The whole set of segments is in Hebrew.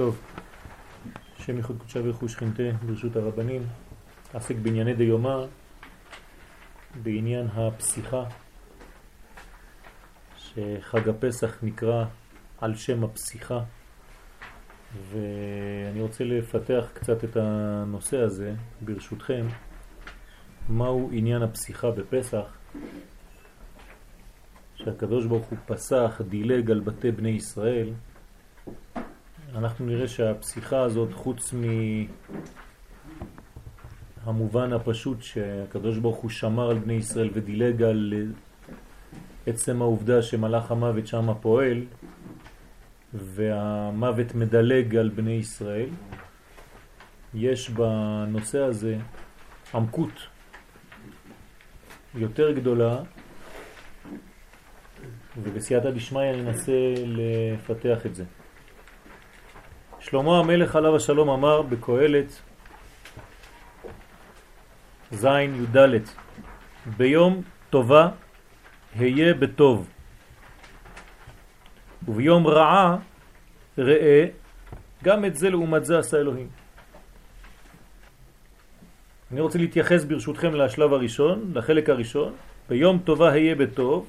טוב, שם ייחוד קודשה ורכו שכינתה ברשות הרבנים, עסק בענייני דיומא, בעניין הפסיכה, שחג הפסח נקרא על שם הפסיכה, ואני רוצה לפתח קצת את הנושא הזה, ברשותכם, מהו עניין הפסיכה בפסח, שהקדוש ברוך הוא פסח, דילג על בתי בני ישראל, אנחנו נראה שהפסיכה הזאת, חוץ מהמובן הפשוט שהקדוש ברוך הוא שמר על בני ישראל ודילג על עצם העובדה שמלאך המוות שם פועל, והמוות מדלג על בני ישראל, יש בנושא הזה עמקות יותר גדולה, ובסייעתא דשמיא ננסה לפתח את זה. שלמה המלך עליו השלום אמר בקהלת זין י"ד ביום טובה היה בטוב וביום רעה ראה גם את זה לעומת זה עשה אלוהים. אני רוצה להתייחס ברשותכם לשלב הראשון, לחלק הראשון, ביום טובה היה בטוב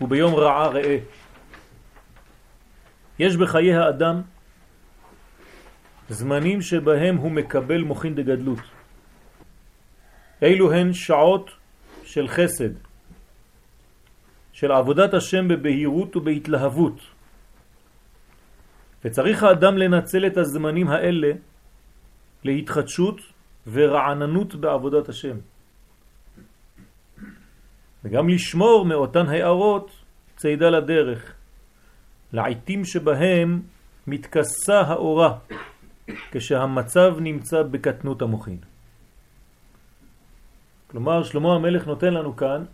וביום רעה ראה. יש בחיי האדם זמנים שבהם הוא מקבל מוכין דגדלות. אילו הן שעות של חסד, של עבודת השם בבהירות ובהתלהבות. וצריך האדם לנצל את הזמנים האלה להתחדשות ורעננות בעבודת השם. וגם לשמור מאותן הערות צעידה לדרך, לעיתים שבהם מתכסה האורה כשהמצב נמצא בקטנות המוחין. כלומר, שלמה המלך נותן לנו כאן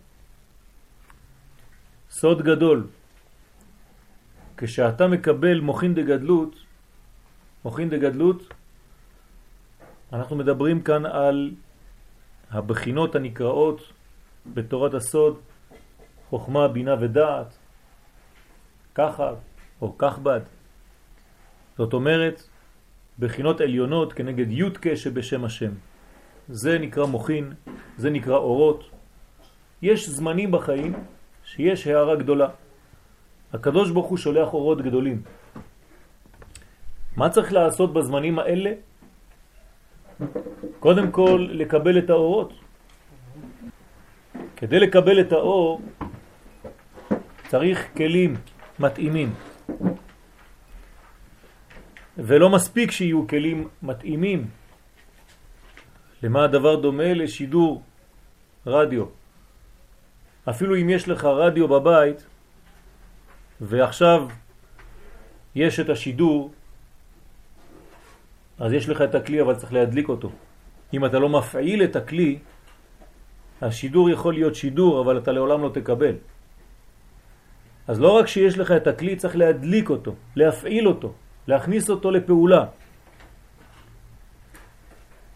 סוד גדול. כשאתה מקבל מוחין דגדלות, מוחין דגדלות, אנחנו מדברים כאן על הבחינות הנקראות בתורת הסוד, חוכמה, בינה ודעת, ככה או כך בד. זאת אומרת, בחינות עליונות כנגד יודקה שבשם השם. זה נקרא מוכין, זה נקרא אורות. יש זמנים בחיים שיש הערה גדולה. הקדוש ברוך הוא שולח אורות גדולים. מה צריך לעשות בזמנים האלה? קודם כל לקבל את האורות. כדי לקבל את האור צריך כלים מתאימים. ולא מספיק שיהיו כלים מתאימים. למה הדבר דומה? לשידור רדיו. אפילו אם יש לך רדיו בבית ועכשיו יש את השידור, אז יש לך את הכלי אבל צריך להדליק אותו. אם אתה לא מפעיל את הכלי, השידור יכול להיות שידור אבל אתה לעולם לא תקבל. אז לא רק שיש לך את הכלי, צריך להדליק אותו, להפעיל אותו. להכניס אותו לפעולה.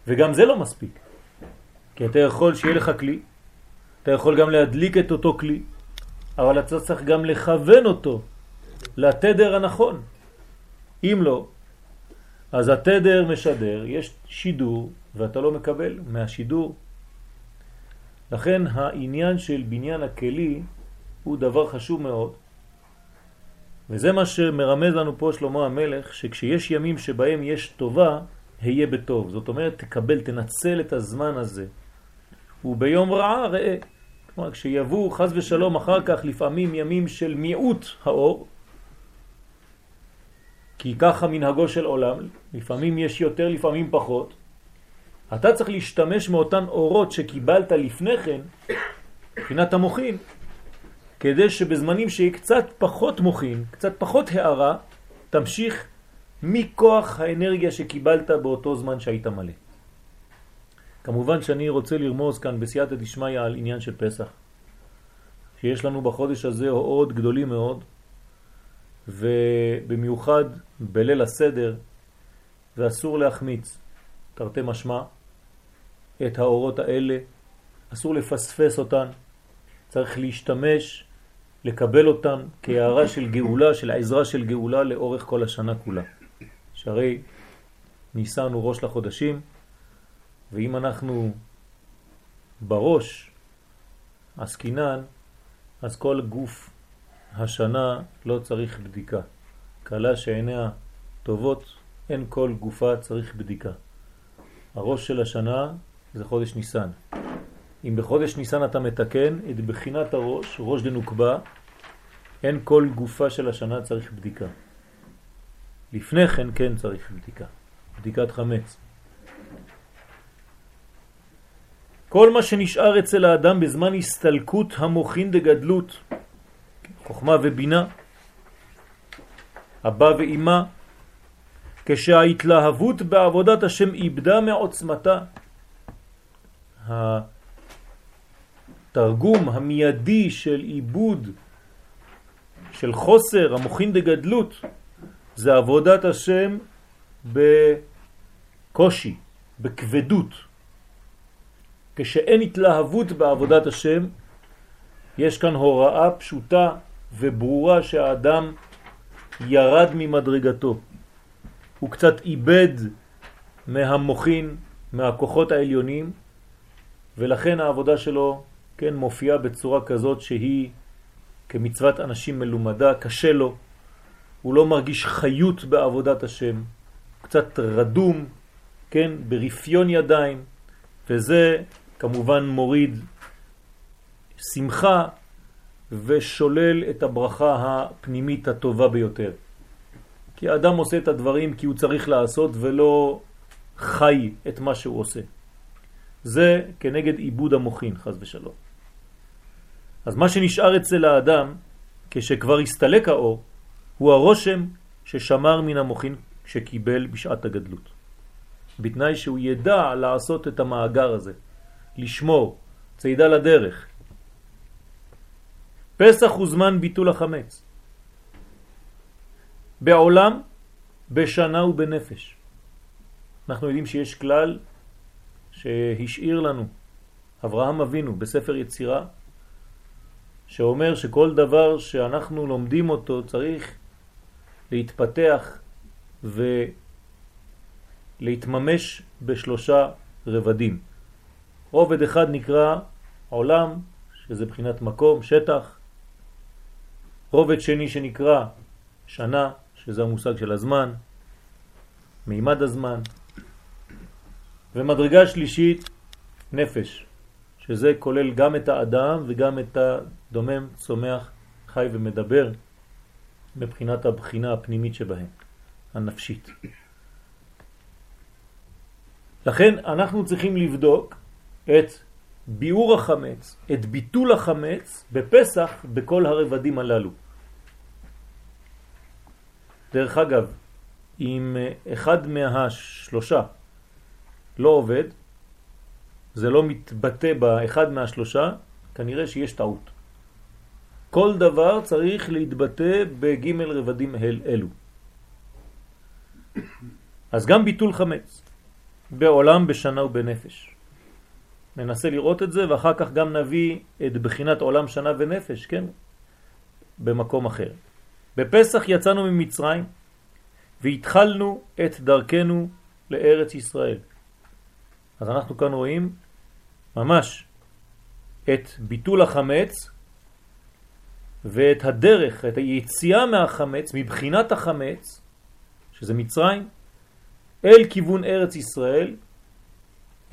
וגם זה לא מספיק. כי אתה יכול שיהיה לך כלי, אתה יכול גם להדליק את אותו כלי, אבל אתה צריך גם לכוון אותו לתדר הנכון. אם לא, אז התדר משדר, יש שידור, ואתה לא מקבל מהשידור. לכן העניין של בניין הכלי הוא דבר חשוב מאוד, וזה מה שמרמז לנו פה שלמה המלך, שכשיש ימים שבהם יש טובה, היה בטוב. זאת אומרת, תקבל, תנצל את הזמן הזה. וביום רעה ראה. כלומר, כשיבואו חז ושלום אחר כך לפעמים ימים של מיעוט האור, כי ככה מנהגו של עולם, לפעמים יש יותר, לפעמים פחות, אתה צריך להשתמש מאותן אורות שקיבלת לפני כן, מבחינת המוחין, כדי שבזמנים שיהיה קצת פחות מוכין, קצת פחות הערה, תמשיך מכוח האנרגיה שקיבלת באותו זמן שהיית מלא. כמובן שאני רוצה לרמוז כאן בסייעתא דשמיא על עניין של פסח, שיש לנו בחודש הזה עוד גדולים מאוד, ובמיוחד בליל הסדר, ואסור להחמיץ, תרתי משמע, את האורות האלה, אסור לפספס אותן, צריך להשתמש לקבל אותם כהערה של גאולה, של העזרה של גאולה לאורך כל השנה כולה. שהרי ניסן הוא ראש לחודשים, ואם אנחנו בראש עסקינן, אז כל גוף השנה לא צריך בדיקה. קלה שעיניה טובות, אין כל גופה צריך בדיקה. הראש של השנה זה חודש ניסן. אם בחודש ניסן אתה מתקן את בחינת הראש, ראש דנוקבה, אין כל גופה של השנה צריך בדיקה. לפני כן כן צריך בדיקה, בדיקת חמץ. כל מה שנשאר אצל האדם בזמן הסתלקות המוכין דגדלות, חוכמה ובינה, אבא ואימא, כשההתלהבות בעבודת השם איבדה מעוצמתה. התרגום המיידי של עיבוד, של חוסר, המוכין דגדלות, זה עבודת השם בקושי, בכבדות. כשאין התלהבות בעבודת השם, יש כאן הוראה פשוטה וברורה שהאדם ירד ממדרגתו. הוא קצת איבד מהמוחין, מהכוחות העליונים, ולכן העבודה שלו כן מופיעה בצורה כזאת שהיא כמצוות אנשים מלומדה, קשה לו, הוא לא מרגיש חיות בעבודת השם, קצת רדום, כן, ברפיון ידיים, וזה כמובן מוריד שמחה ושולל את הברכה הפנימית הטובה ביותר. כי האדם עושה את הדברים כי הוא צריך לעשות ולא חי את מה שהוא עושה. זה כנגד עיבוד המוחין, חז ושלום. אז מה שנשאר אצל האדם, כשכבר הסתלק האור, הוא הרושם ששמר מן המוחין שקיבל בשעת הגדלות. בתנאי שהוא ידע לעשות את המאגר הזה, לשמור, צעידה לדרך. פסח הוא זמן ביטול החמץ. בעולם, בשנה ובנפש. אנחנו יודעים שיש כלל שהשאיר לנו אברהם אבינו בספר יצירה, שאומר שכל דבר שאנחנו לומדים אותו צריך להתפתח ולהתממש בשלושה רבדים. רובד אחד נקרא עולם, שזה בחינת מקום, שטח. רובד שני שנקרא שנה, שזה המושג של הזמן, מימד הזמן. ומדרגה שלישית, נפש, שזה כולל גם את האדם וגם את הדומם, צומח, חי ומדבר, מבחינת הבחינה הפנימית שבהם, הנפשית. לכן אנחנו צריכים לבדוק את ביאור החמץ, את ביטול החמץ בפסח בכל הרבדים הללו. דרך אגב, אם אחד מהשלושה לא עובד, זה לא מתבטא באחד מהשלושה, כנראה שיש טעות. כל דבר צריך להתבטא בג' רבדים אל, אלו. אז גם ביטול חמץ בעולם, בשנה ובנפש. ננסה לראות את זה ואחר כך גם נביא את בחינת עולם שנה ונפש, כן? במקום אחר. בפסח יצאנו ממצרים והתחלנו את דרכנו לארץ ישראל. אז אנחנו כאן רואים ממש את ביטול החמץ ואת הדרך, את היציאה מהחמץ, מבחינת החמץ, שזה מצרים, אל כיוון ארץ ישראל,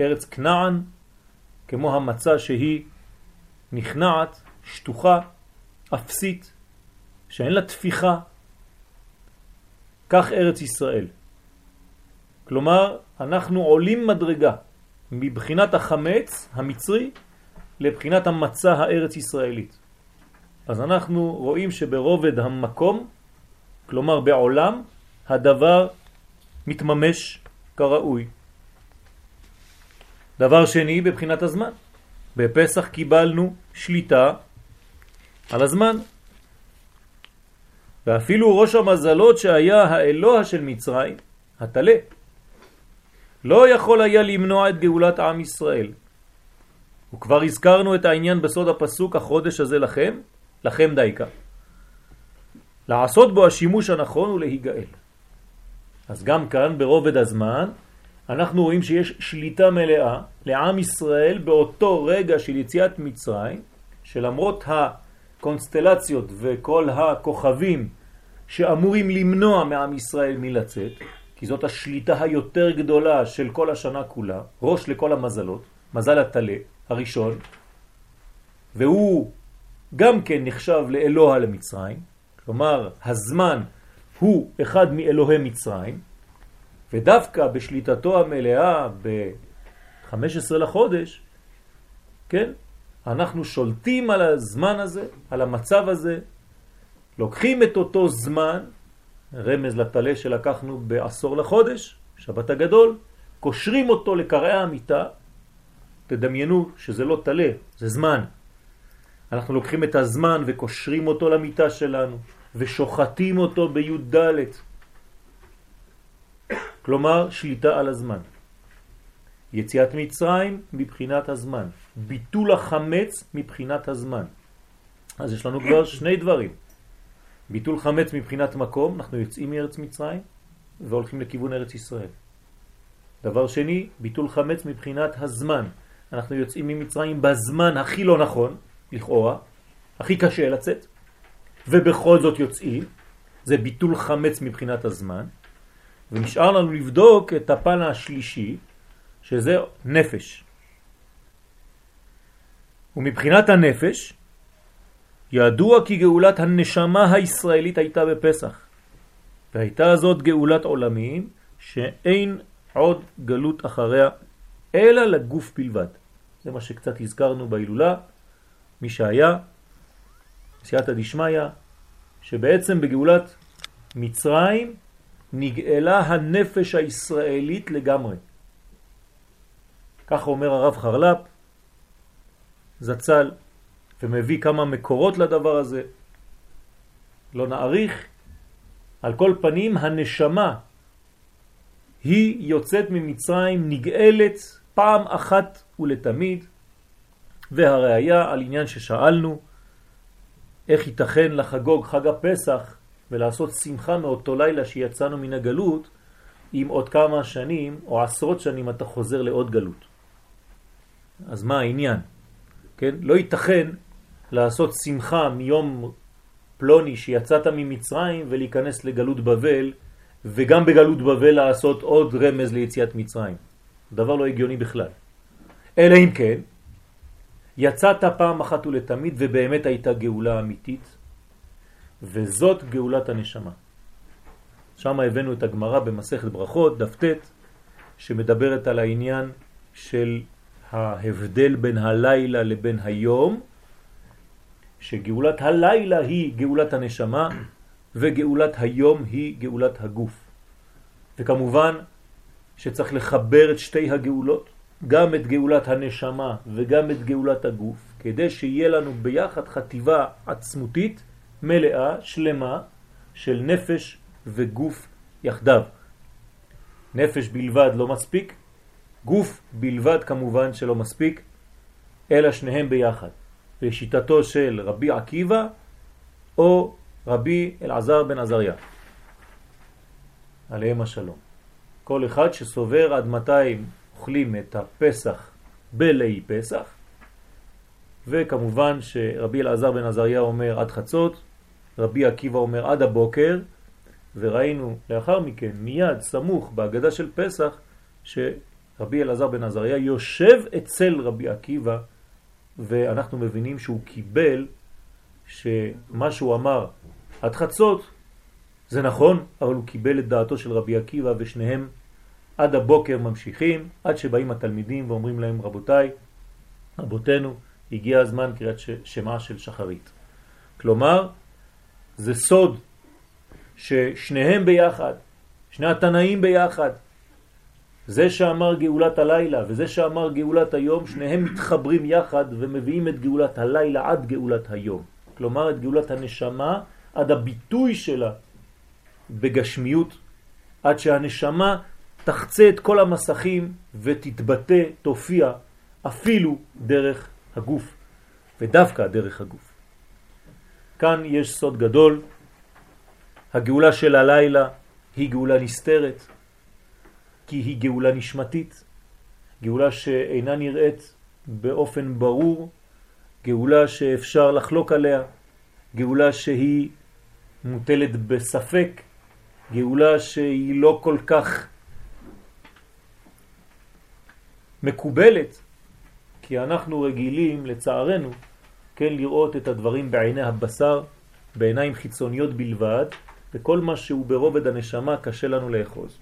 ארץ כנען, כמו המצה שהיא נכנעת, שטוחה, אפסית, שאין לה תפיחה, כך ארץ ישראל. כלומר, אנחנו עולים מדרגה מבחינת החמץ המצרי לבחינת המצה הארץ ישראלית. אז אנחנו רואים שברובד המקום, כלומר בעולם, הדבר מתממש כראוי. דבר שני, בבחינת הזמן. בפסח קיבלנו שליטה על הזמן. ואפילו ראש המזלות שהיה האלוה של מצרים, התלה, לא יכול היה למנוע את גאולת עם ישראל. וכבר הזכרנו את העניין בסוד הפסוק, החודש הזה לכם, לכם דייקה. לעשות בו השימוש הנכון ולהיגאל. אז גם כאן ברובד הזמן אנחנו רואים שיש שליטה מלאה לעם ישראל באותו רגע של יציאת מצרים, שלמרות הקונסטלציות וכל הכוכבים שאמורים למנוע מעם ישראל מלצאת, כי זאת השליטה היותר גדולה של כל השנה כולה, ראש לכל המזלות, מזל התלה הראשון, והוא גם כן נחשב לאלוה למצרים, כלומר הזמן הוא אחד מאלוהי מצרים, ודווקא בשליטתו המלאה ב-15 לחודש, כן, אנחנו שולטים על הזמן הזה, על המצב הזה, לוקחים את אותו זמן, רמז לתלה שלקחנו בעשור לחודש, שבת הגדול, קושרים אותו לקראי המיטה, תדמיינו שזה לא תלה, זה זמן. אנחנו לוקחים את הזמן וקושרים אותו למיטה שלנו, ושוחטים אותו בי"ד. כלומר, שליטה על הזמן. יציאת מצרים מבחינת הזמן, ביטול החמץ מבחינת הזמן. אז יש לנו כבר שני דברים. ביטול חמץ מבחינת מקום, אנחנו יוצאים מארץ מצרים והולכים לכיוון ארץ ישראל. דבר שני, ביטול חמץ מבחינת הזמן. אנחנו יוצאים ממצרים בזמן הכי לא נכון, לכאורה, הכי קשה לצאת, ובכל זאת יוצאים, זה ביטול חמץ מבחינת הזמן, ונשאר לנו לבדוק את הפן השלישי, שזה נפש. ומבחינת הנפש, ידוע כי גאולת הנשמה הישראלית הייתה בפסח, והייתה זאת גאולת עולמים שאין עוד גלות אחריה, אלא לגוף בלבד. זה מה שקצת הזכרנו בהילולה, מי שהיה, סייעתא דשמיא, שבעצם בגאולת מצרים נגאלה הנפש הישראלית לגמרי. כך אומר הרב חרל"פ, זצ"ל, ומביא כמה מקורות לדבר הזה. לא נעריך. על כל פנים, הנשמה היא יוצאת ממצרים, נגאלת פעם אחת ולתמיד, והראיה על עניין ששאלנו, איך ייתכן לחגוג חג הפסח ולעשות שמחה מאותו לילה שיצאנו מן הגלות, אם עוד כמה שנים או עשרות שנים אתה חוזר לעוד גלות. אז מה העניין? כן? לא ייתכן לעשות שמחה מיום פלוני שיצאת ממצרים ולהיכנס לגלות בבל, וגם בגלות בבל לעשות עוד רמז ליציאת מצרים. דבר לא הגיוני בכלל. אלא אם כן, יצאת פעם אחת ולתמיד ובאמת הייתה גאולה אמיתית, וזאת גאולת הנשמה. שם הבאנו את הגמרא במסכת ברכות, דף ט', שמדברת על העניין של ההבדל בין הלילה לבין היום, שגאולת הלילה היא גאולת הנשמה וגאולת היום היא גאולת הגוף. וכמובן שצריך לחבר את שתי הגאולות, גם את גאולת הנשמה וגם את גאולת הגוף, כדי שיהיה לנו ביחד חטיבה עצמותית מלאה, שלמה, של נפש וגוף יחדיו. נפש בלבד לא מספיק, גוף בלבד כמובן שלא מספיק, אלא שניהם ביחד. לשיטתו של רבי עקיבא או רבי אלעזר בן עזריה. עליהם השלום. כל אחד שסובר עד מתי אוכלים את הפסח בלי פסח, וכמובן שרבי אלעזר בן עזריה אומר עד חצות, רבי עקיבא אומר עד הבוקר, וראינו לאחר מכן מיד סמוך בהגדה של פסח שרבי אלעזר בן עזריה יושב אצל רבי עקיבא ואנחנו מבינים שהוא קיבל שמה שהוא אמר עד חצות זה נכון, אבל הוא קיבל את דעתו של רבי עקיבא ושניהם עד הבוקר ממשיכים, עד שבאים התלמידים ואומרים להם רבותיי, רבותינו, הגיע הזמן קריאת שמה של שחרית. כלומר, זה סוד ששניהם ביחד, שני התנאים ביחד, זה שאמר גאולת הלילה וזה שאמר גאולת היום, שניהם מתחברים יחד ומביאים את גאולת הלילה עד גאולת היום. כלומר, את גאולת הנשמה עד הביטוי שלה בגשמיות, עד שהנשמה תחצה את כל המסכים ותתבטא, תופיע, אפילו דרך הגוף, ודווקא דרך הגוף. כאן יש סוד גדול, הגאולה של הלילה היא גאולה נסתרת, כי היא גאולה נשמתית, גאולה שאינה נראית באופן ברור, גאולה שאפשר לחלוק עליה, גאולה שהיא מוטלת בספק, גאולה שהיא לא כל כך מקובלת, כי אנחנו רגילים, לצערנו, כן, לראות את הדברים בעיני הבשר, בעיניים חיצוניות בלבד, וכל מה שהוא ברובד הנשמה קשה לנו לאחוז.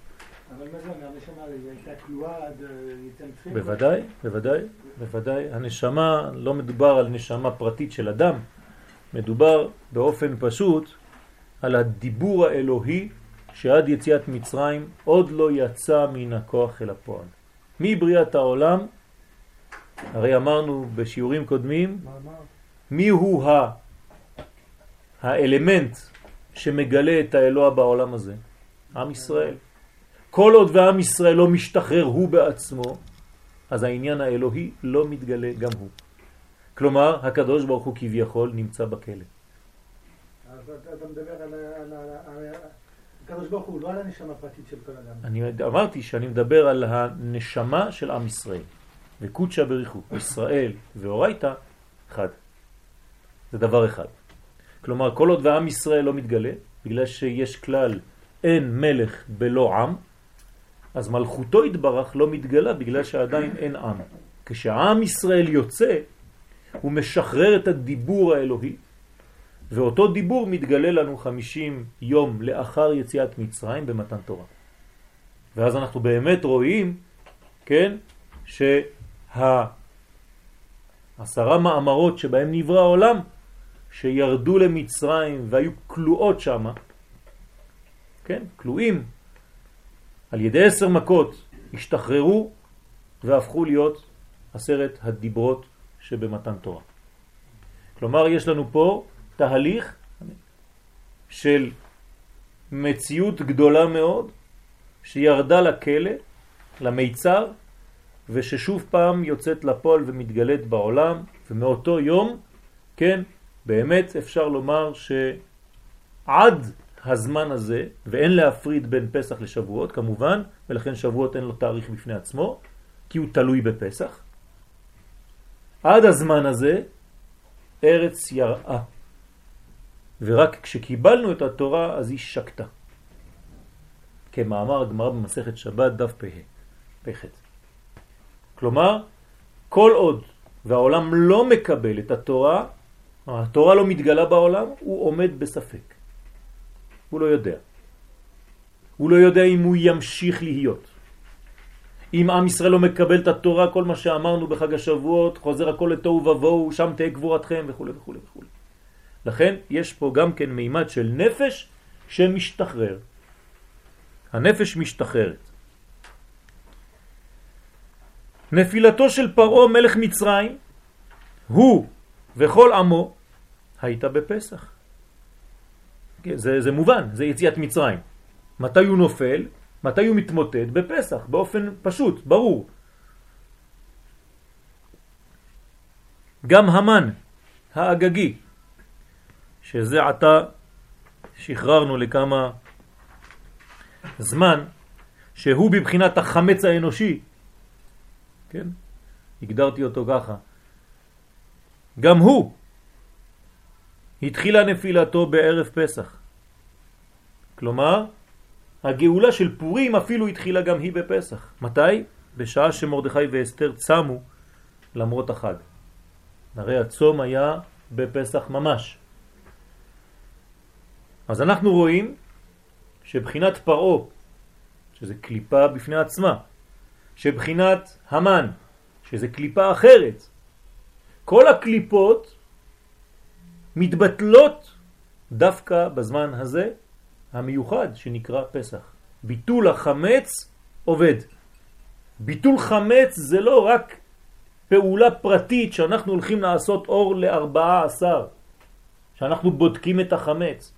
אבל מה זה אומר? הנשמה הייתה כלואה עד אה? בוודאי, בוודאי, בוודאי. הנשמה, לא מדובר על נשמה פרטית של אדם, מדובר באופן פשוט על הדיבור האלוהי שעד יציאת מצרים עוד לא יצא מן הכוח אל הפועל. מבריאת העולם, הרי אמרנו בשיעורים קודמים, מי הוא ה... האלמנט שמגלה את האלוה בעולם הזה? עם ישראל. כל עוד ועם ישראל לא משתחרר הוא בעצמו, אז העניין האלוהי לא מתגלה גם הוא. כלומר, הקדוש ברוך הוא כביכול נמצא בכלא. אתה מדבר על הקדוש ברוך הוא, לא על הנשמה הפרטית של כל אדם. אני אמרתי שאני מדבר על הנשמה של עם ישראל. וקודשה בריחו, ישראל ואורייתא, אחד. זה דבר אחד. כלומר, כל עוד ועם ישראל לא מתגלה, בגלל שיש כלל אין מלך בלא עם, אז מלכותו התברך לא מתגלה בגלל שעדיין אין עם. כשעם ישראל יוצא, הוא משחרר את הדיבור האלוהי, ואותו דיבור מתגלה לנו חמישים יום לאחר יציאת מצרים במתן תורה. ואז אנחנו באמת רואים, כן, שהעשרה מאמרות שבהם נברא העולם, שירדו למצרים והיו כלואות שם, כן, כלואים, על ידי עשר מכות השתחררו והפכו להיות עשרת הדיברות שבמתן תורה. כלומר, יש לנו פה תהליך של מציאות גדולה מאוד שירדה לכלא, למיצר, וששוב פעם יוצאת לפועל ומתגלית בעולם, ומאותו יום, כן, באמת אפשר לומר שעד הזמן הזה, ואין להפריד בין פסח לשבועות כמובן, ולכן שבועות אין לו תאריך בפני עצמו, כי הוא תלוי בפסח. עד הזמן הזה ארץ יראה, ורק כשקיבלנו את התורה אז היא שקטה. כמאמר הגמרא במסכת שבת דף פ"ה, פ"ח. כלומר, כל עוד והעולם לא מקבל את התורה, התורה לא מתגלה בעולם, הוא עומד בספק. הוא לא יודע. הוא לא יודע אם הוא ימשיך להיות. אם עם ישראל לא מקבל את התורה, כל מה שאמרנו בחג השבועות, חוזר הכל לתוהו ובוהו, שם תהיה גבורתכם וכו' וכו' וכו'. לכן יש פה גם כן מימד של נפש שמשתחרר. הנפש משתחררת. נפילתו של פרעה מלך מצרים, הוא וכל עמו, הייתה בפסח. כן, זה, זה מובן, זה יציאת מצרים. מתי הוא נופל? מתי הוא מתמוטט? בפסח, באופן פשוט, ברור. גם המן האגגי, שזה עתה שחררנו לכמה זמן, שהוא בבחינת החמץ האנושי, כן? הגדרתי אותו ככה. גם הוא התחילה נפילתו בערב פסח. כלומר, הגאולה של פורים אפילו התחילה גם היא בפסח. מתי? בשעה שמרדכי ואסתר צמו למרות החג. הרי הצום היה בפסח ממש. אז אנחנו רואים שבחינת פרעה, שזה קליפה בפני עצמה, שבחינת המן, שזה קליפה אחרת, כל הקליפות מתבטלות דווקא בזמן הזה המיוחד שנקרא פסח. ביטול החמץ עובד. ביטול חמץ זה לא רק פעולה פרטית שאנחנו הולכים לעשות אור לארבעה עשר, שאנחנו בודקים את החמץ.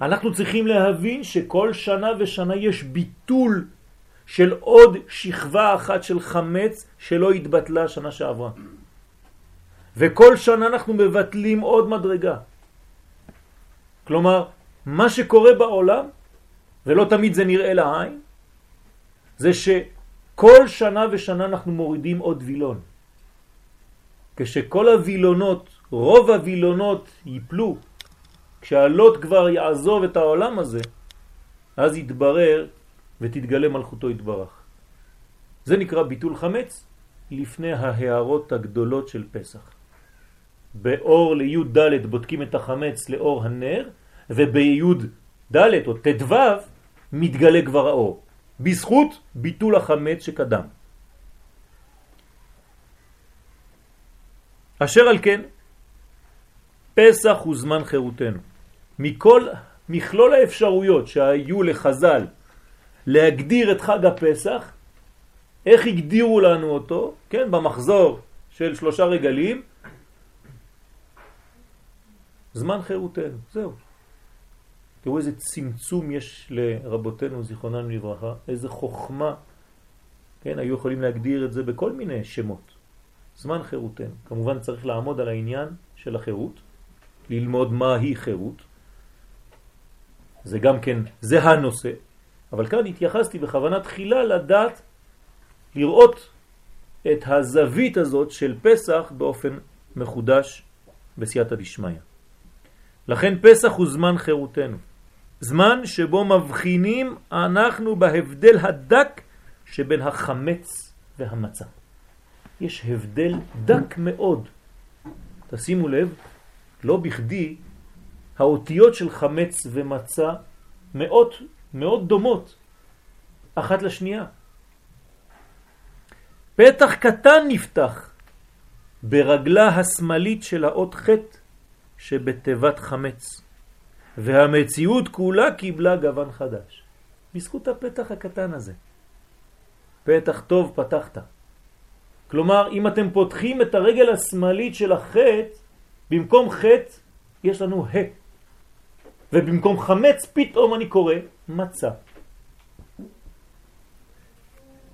אנחנו צריכים להבין שכל שנה ושנה יש ביטול של עוד שכבה אחת של חמץ שלא התבטלה שנה שעברה. וכל שנה אנחנו מבטלים עוד מדרגה. כלומר, מה שקורה בעולם, ולא תמיד זה נראה לעין, זה שכל שנה ושנה אנחנו מורידים עוד וילון. כשכל הווילונות, רוב הווילונות ייפלו, כשהלוט כבר יעזוב את העולם הזה, אז יתברר ותתגלה מלכותו יתברך. זה נקרא ביטול חמץ לפני ההערות הגדולות של פסח. באור ליוד ד' בודקים את החמץ לאור הנר, וביוד ד' או ט"ו מתגלה כבר האור, בזכות ביטול החמץ שקדם. אשר על כן, פסח הוא זמן חירותנו. מכל מכלול האפשרויות שהיו לחז"ל להגדיר את חג הפסח, איך הגדירו לנו אותו, כן, במחזור של שלושה רגלים, זמן חירותנו, זהו. תראו איזה צמצום יש לרבותינו זיכרונם לברכה, איזה חוכמה, כן, היו יכולים להגדיר את זה בכל מיני שמות. זמן חירותנו. כמובן צריך לעמוד על העניין של החירות, ללמוד מה היא חירות. זה גם כן, זה הנושא. אבל כאן התייחסתי בכוונה תחילה לדעת, לראות את הזווית הזאת של פסח באופן מחודש בסייעתא דשמיא. לכן פסח הוא זמן חירותנו. זמן שבו מבחינים אנחנו בהבדל הדק שבין החמץ והמצה. יש הבדל דק מאוד. תשימו לב, לא בכדי האותיות של חמץ ומצה מאוד מאוד דומות אחת לשנייה. פתח קטן נפתח ברגלה השמאלית של האות ח' שבתיבת חמץ, והמציאות כולה קיבלה גוון חדש. בזכות הפתח הקטן הזה. פתח טוב פתחת. כלומר, אם אתם פותחים את הרגל השמאלית של החטא, במקום חטא יש לנו ה. ובמקום חמץ פתאום אני קורא מצה.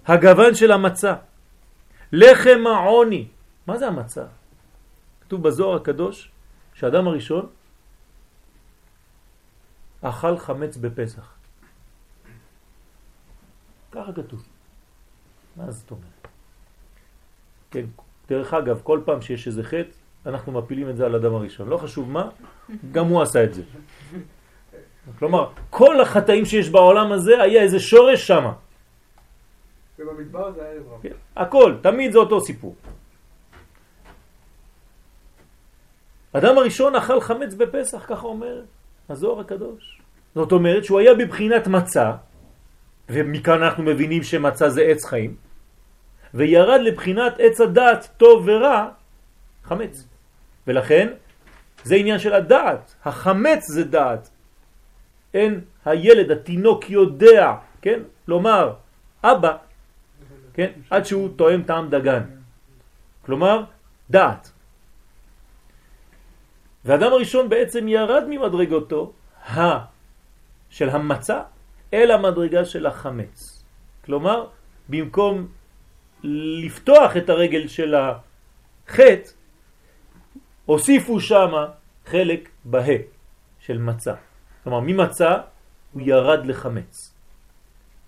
הגוון של המצה. לחם העוני. מה זה המצה? כתוב בזוהר הקדוש שאדם הראשון אכל חמץ בפסח. ככה כתוב. מה זאת אומרת? כן, דרך אגב, כל פעם שיש איזה חטא, אנחנו מפילים את זה על אדם הראשון. לא חשוב מה, גם הוא עשה את זה. כלומר, כל החטאים שיש בעולם הזה, היה איזה שורש שמה. ובמדבר זה היה עזרא. כן, הכל, תמיד זה אותו סיפור. אדם הראשון אכל חמץ בפסח, ככה אומר הזוהר הקדוש. זאת אומרת שהוא היה בבחינת מצה, ומכאן אנחנו מבינים שמצה זה עץ חיים, וירד לבחינת עץ הדעת טוב ורע, חמץ. ולכן זה עניין של הדעת, החמץ זה דעת. אין הילד, התינוק יודע, כן? לומר, אבא, כן? עד שהוא תואם טעם דגן. כלומר, דעת. והאדם הראשון בעצם ירד ממדרגותו ה של המצה אל המדרגה של החמץ. כלומר, במקום לפתוח את הרגל של החטא, הוסיפו שם חלק בה של מצה. כלומר, ממצה הוא ירד לחמץ.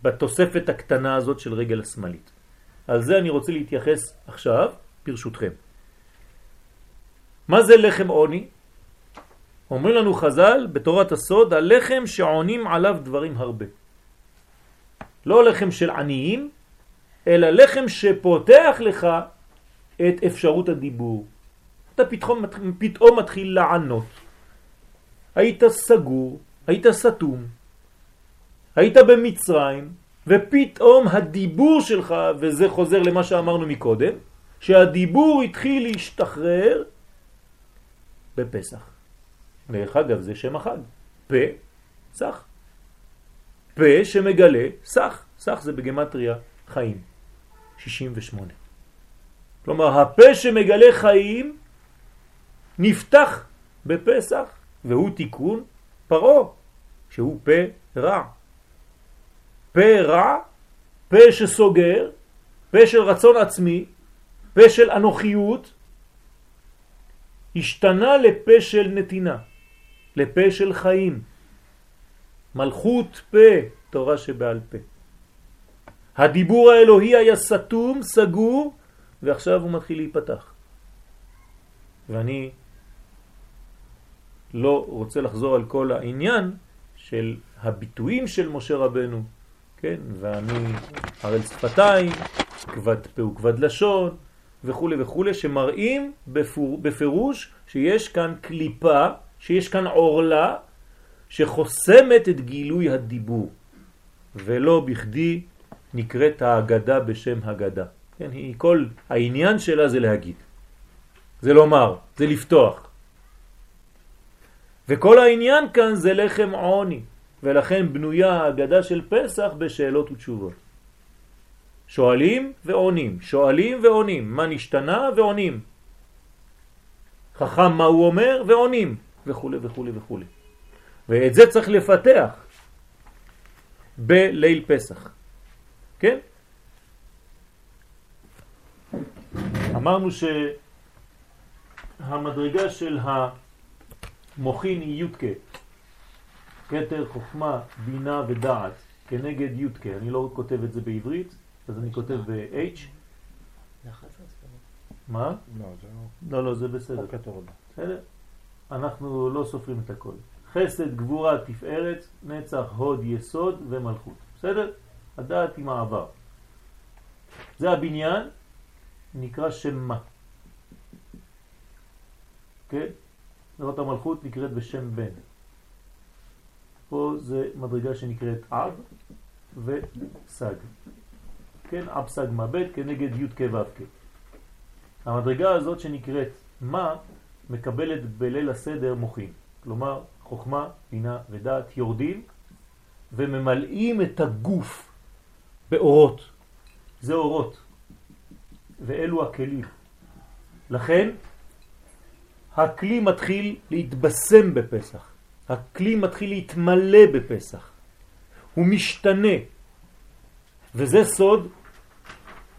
בתוספת הקטנה הזאת של רגל השמאלית. על זה אני רוצה להתייחס עכשיו, ברשותכם. מה זה לחם עוני? אומרים לנו חז"ל בתורת הסוד, הלחם שעונים עליו דברים הרבה. לא לחם של עניים, אלא לחם שפותח לך את אפשרות הדיבור. אתה פתאום, פתאום מתחיל לענות. היית סגור, היית סתום, היית במצרים, ופתאום הדיבור שלך, וזה חוזר למה שאמרנו מקודם, שהדיבור התחיל להשתחרר בפסח. דרך אגב, זה שם החג. פה, סח. פה שמגלה סח. סח זה בגמטריה חיים. 68. כלומר, הפה שמגלה חיים נפתח בפסח, והוא תיקון פרו, שהוא פה רע. פה רע, פה שסוגר, פה של רצון עצמי, פה של אנוכיות, השתנה לפה של נתינה. לפה של חיים. מלכות פה, תורה שבעל פה. הדיבור האלוהי היה סתום, סגור, ועכשיו הוא מתחיל להיפתח. ואני לא רוצה לחזור על כל העניין של הביטויים של משה רבנו, כן, ואני ערל שפתיים, כבד פה וכבד לשון, וכו' וכו', שמראים בפור, בפירוש שיש כאן קליפה, שיש כאן עורלה, שחוסמת את גילוי הדיבור, ולא בכדי נקראת ההגדה בשם הגדה. כן, היא, כל העניין שלה זה להגיד, זה לומר, זה לפתוח. וכל העניין כאן זה לחם עוני, ולכן בנויה ההגדה של פסח בשאלות ותשובות. שואלים ועונים, שואלים ועונים, מה נשתנה ועונים. חכם מה הוא אומר ועונים, וכו' וכו' וכו'. ואת זה צריך לפתח בליל פסח. כן? אמרנו שהמדרגה של המוכין היא יודקה, כתר, חוכמה, בינה ודעת, כנגד יודקה. אני לא כותב את זה בעברית, אז אני כותב ב-H. מה? לא, לא, לא, זה בסדר. בסדר? אנחנו לא סופרים את הכל. חסד, גבורה, תפארת, נצח, הוד, יסוד ומלכות. בסדר? הדעת עם העבר. זה הבניין, נקרא שם מה. כן? זאת המלכות נקראת בשם בן. פה זה מדרגה שנקראת אב וסג. כן, אב סג מבט כנגד י' כ' ו' כ'. המדרגה הזאת שנקראת מה מקבלת בליל הסדר מוחים. כלומר, חוכמה, בינה ודעת יורדים וממלאים את הגוף באורות. זה אורות. ואלו הכלים. לכן, הכלי מתחיל להתבשם בפסח. הכלי מתחיל להתמלא בפסח. הוא משתנה. וזה סוד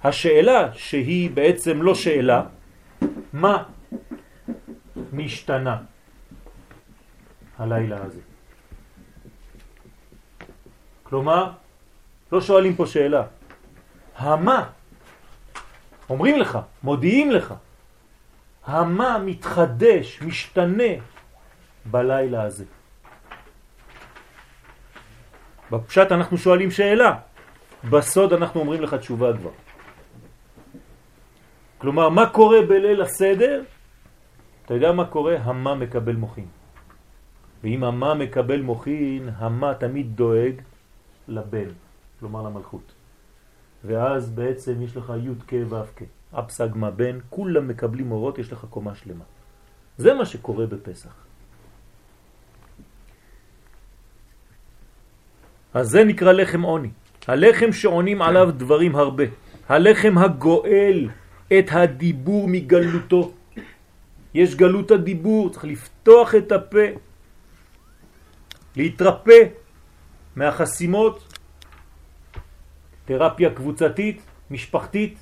השאלה שהיא בעצם לא שאלה, מה משתנה הלילה הזה? כלומר, לא שואלים פה שאלה. המה, אומרים לך, מודיעים לך, המה מתחדש, משתנה בלילה הזה. בפשט אנחנו שואלים שאלה, בסוד אנחנו אומרים לך תשובה כבר. כלומר, מה קורה בליל הסדר? אתה יודע מה קורה? המה מקבל מוכין. ואם המה מקבל מוכין, המה תמיד דואג לבן, כלומר למלכות. ואז בעצם יש לך י' כ' ו' כ', אבסגמה בן, כולם מקבלים אורות, יש לך קומה שלמה. זה מה שקורה בפסח. אז זה נקרא לחם עוני. הלחם שעונים עליו דברים הרבה. הלחם הגואל את הדיבור מגלותו. יש גלות הדיבור, צריך לפתוח את הפה, להתרפא מהחסימות, תרפיה קבוצתית, משפחתית.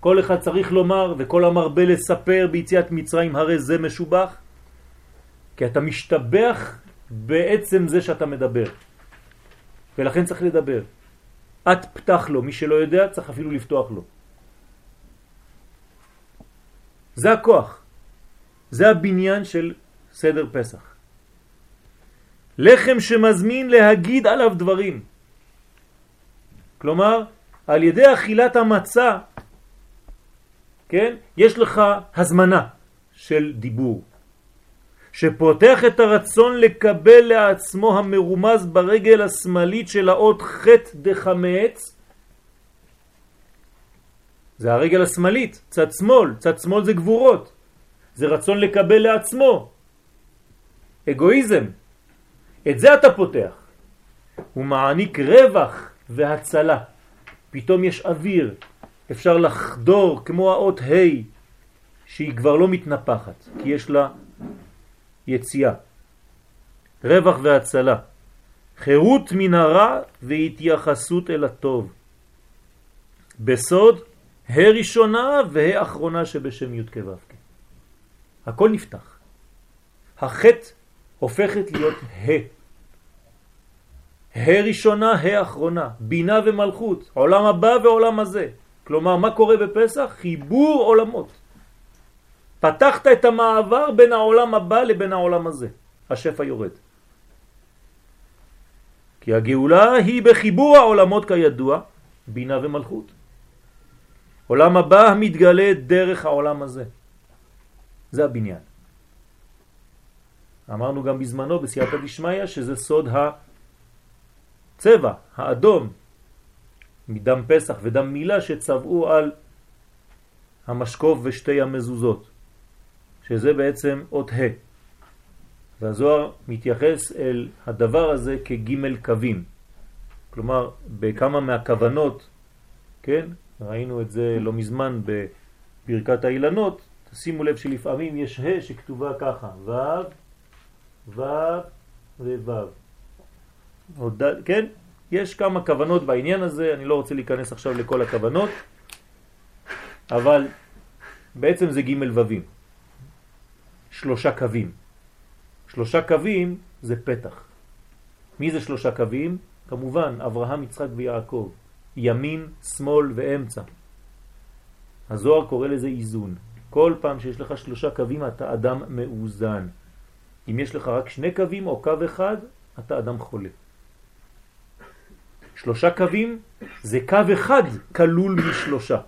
כל אחד צריך לומר וכל המרבה לספר ביציאת מצרים הרי זה משובח, כי אתה משתבח בעצם זה שאתה מדבר. ולכן צריך לדבר. את פתח לו, מי שלא יודע צריך אפילו לפתוח לו. זה הכוח. זה הבניין של סדר פסח. לחם שמזמין להגיד עליו דברים. כלומר, על ידי אכילת המצה, כן, יש לך הזמנה של דיבור. שפותח את הרצון לקבל לעצמו המרומז ברגל השמאלית של האות ח' דחמץ, זה הרגל השמאלית, צד שמאל, צד שמאל זה גבורות, זה רצון לקבל לעצמו, אגואיזם, את זה אתה פותח. הוא מעניק רווח והצלה, פתאום יש אוויר, אפשר לחדור כמו האות ה' שהיא כבר לא מתנפחת, כי יש לה יציאה, רווח והצלה, חירות מן הרע והתייחסות אל הטוב. בסוד הראשונה והאחרונה שבשם י' כו' הכל נפתח. החטא הופכת להיות ה. ה' ראשונה, ה' אחרונה, בינה ומלכות, עולם הבא ועולם הזה. כלומר, מה קורה בפסח? חיבור עולמות. פתחת את המעבר בין העולם הבא לבין העולם הזה. השפע יורד. כי הגאולה היא בחיבור העולמות כידוע, בינה ומלכות. עולם הבא מתגלה דרך העולם הזה. זה הבניין. אמרנו גם בזמנו בסייעתא דשמיא שזה סוד הצבע, האדום, מדם פסח ודם מילה שצבעו על המשקוף ושתי המזוזות, שזה בעצם אות ה'. והזוהר מתייחס אל הדבר הזה כגימל קווים. כלומר, בכמה מהכוונות, כן, ראינו את זה לא מזמן בברכת האילנות, תשימו לב שלפעמים יש ה' שכתובה ככה, ו', ו' וו'. כן? יש כמה כוונות בעניין הזה, אני לא רוצה להיכנס עכשיו לכל הכוונות, אבל בעצם זה ג' ווים. שלושה קווים. שלושה קווים זה פתח. מי זה שלושה קווים? כמובן, אברהם, יצחק ויעקב. ימין, שמאל ואמצע. הזוהר קורא לזה איזון. כל פעם שיש לך שלושה קווים אתה אדם מאוזן. אם יש לך רק שני קווים או קו אחד, אתה אדם חולה. שלושה קווים זה קו אחד כלול משלושה.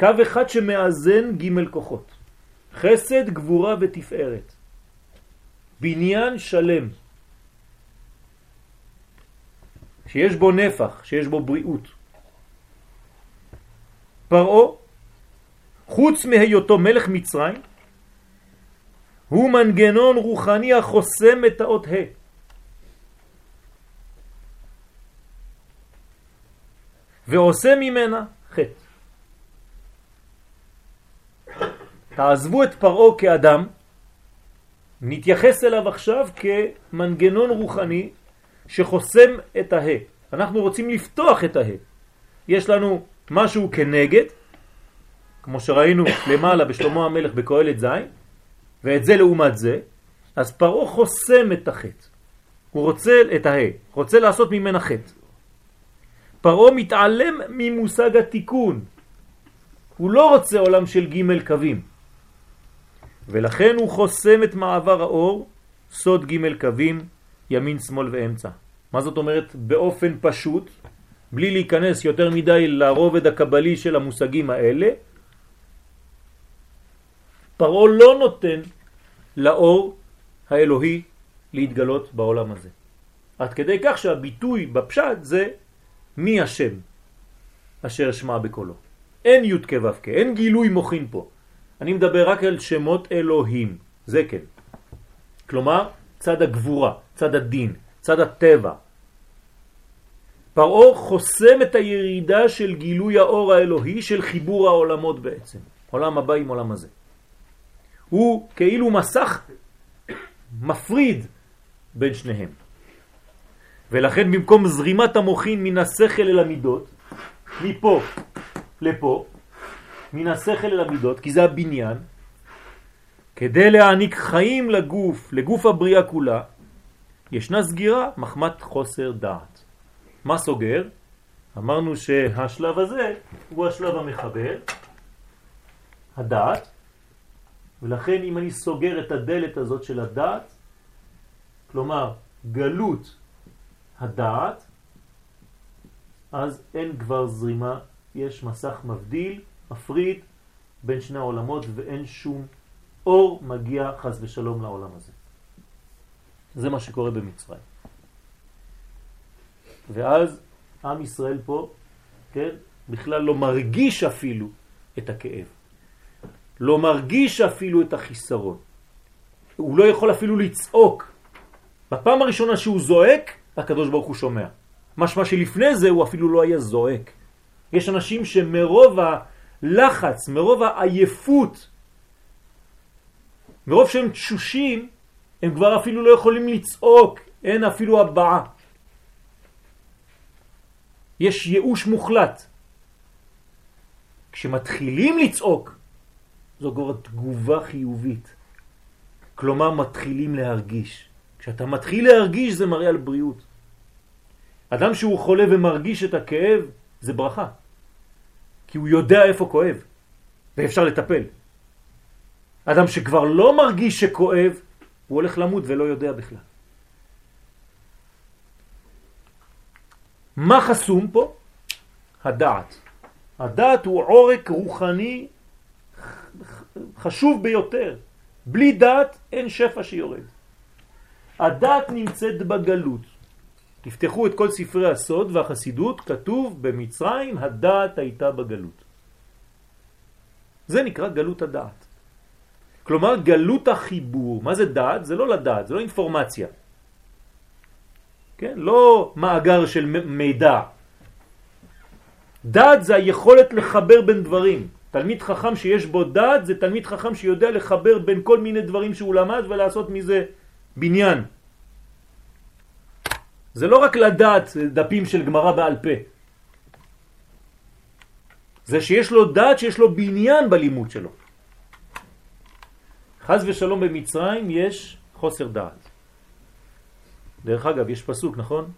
קו אחד שמאזן ג' כוחות. חסד, גבורה ותפארת. בניין שלם. שיש בו נפח, שיש בו בריאות. פרעו, חוץ מהיותו מלך מצרים, הוא מנגנון רוחני החוסם את האות ה'. ועושה ממנה חטא. תעזבו את פרעו כאדם, נתייחס אליו עכשיו כמנגנון רוחני שחוסם את הה. אנחנו רוצים לפתוח את הה. יש לנו משהו כנגד, כמו שראינו למעלה בשלמה המלך בקהלת זין, ואת זה לעומת זה, אז פרעה חוסם את החטא. הוא רוצה את הה, רוצה לעשות ממנה חטא. פרעה מתעלם ממושג התיקון. הוא לא רוצה עולם של ג' קווים. ולכן הוא חוסם את מעבר האור, סוד ג' קווים, ימין, שמאל ואמצע. מה זאת אומרת? באופן פשוט, בלי להיכנס יותר מדי לרובד הקבלי של המושגים האלה, פרעה לא נותן לאור האלוהי להתגלות בעולם הזה. עד כדי כך שהביטוי בפשט זה מי השם אשר שמע בקולו. אין י' כו' כ', אין גילוי מוכין פה. אני מדבר רק על שמות אלוהים, זה כן. כלומר, צד הגבורה, צד הדין, צד הטבע. פרעה חוסם את הירידה של גילוי האור האלוהי של חיבור העולמות בעצם. עולם הבא עם עולם הזה. הוא כאילו מסך מפריד בין שניהם. ולכן במקום זרימת המוחין מן השכל אל המידות, מפה לפה, מן השכל אל המידות, כי זה הבניין, כדי להעניק חיים לגוף, לגוף הבריאה כולה, ישנה סגירה מחמת חוסר דעת. מה סוגר? אמרנו שהשלב הזה הוא השלב המחבר, הדעת, ולכן אם אני סוגר את הדלת הזאת של הדעת, כלומר גלות הדעת, אז אין כבר זרימה, יש מסך מבדיל, מפריד בין שני העולמות ואין שום אור מגיע חס ושלום לעולם הזה. זה מה שקורה במצרים. ואז עם ישראל פה, כן, בכלל לא מרגיש אפילו את הכאב. לא מרגיש אפילו את החיסרון. הוא לא יכול אפילו לצעוק. בפעם הראשונה שהוא זועק, הקדוש ברוך הוא שומע. משמע שלפני זה הוא אפילו לא היה זועק. יש אנשים שמרוב הלחץ, מרוב העייפות, מרוב שהם תשושים, הם כבר אפילו לא יכולים לצעוק, אין אפילו הבעה. יש ייאוש מוחלט. כשמתחילים לצעוק, זו כבר תגובה חיובית. כלומר, מתחילים להרגיש. כשאתה מתחיל להרגיש זה מראה על בריאות. אדם שהוא חולה ומרגיש את הכאב זה ברכה, כי הוא יודע איפה כואב ואפשר לטפל. אדם שכבר לא מרגיש שכואב, הוא הולך למות ולא יודע בכלל. מה חסום פה? הדעת. הדעת הוא עורק רוחני חשוב ביותר. בלי דעת אין שפע שיורד. הדעת נמצאת בגלות. תפתחו את כל ספרי הסוד והחסידות, כתוב במצרים הדעת הייתה בגלות. זה נקרא גלות הדעת. כלומר גלות החיבור. מה זה דעת? זה לא לדעת, זה לא אינפורמציה. כן? לא מאגר של מידע. דעת זה היכולת לחבר בין דברים. תלמיד חכם שיש בו דעת זה תלמיד חכם שיודע לחבר בין כל מיני דברים שהוא למד ולעשות מזה בניין. זה לא רק לדעת דפים של גמרא בעל פה. זה שיש לו דעת שיש לו בניין בלימוד שלו. חז ושלום במצרים יש חוסר דעת. דרך אגב, יש פסוק, נכון?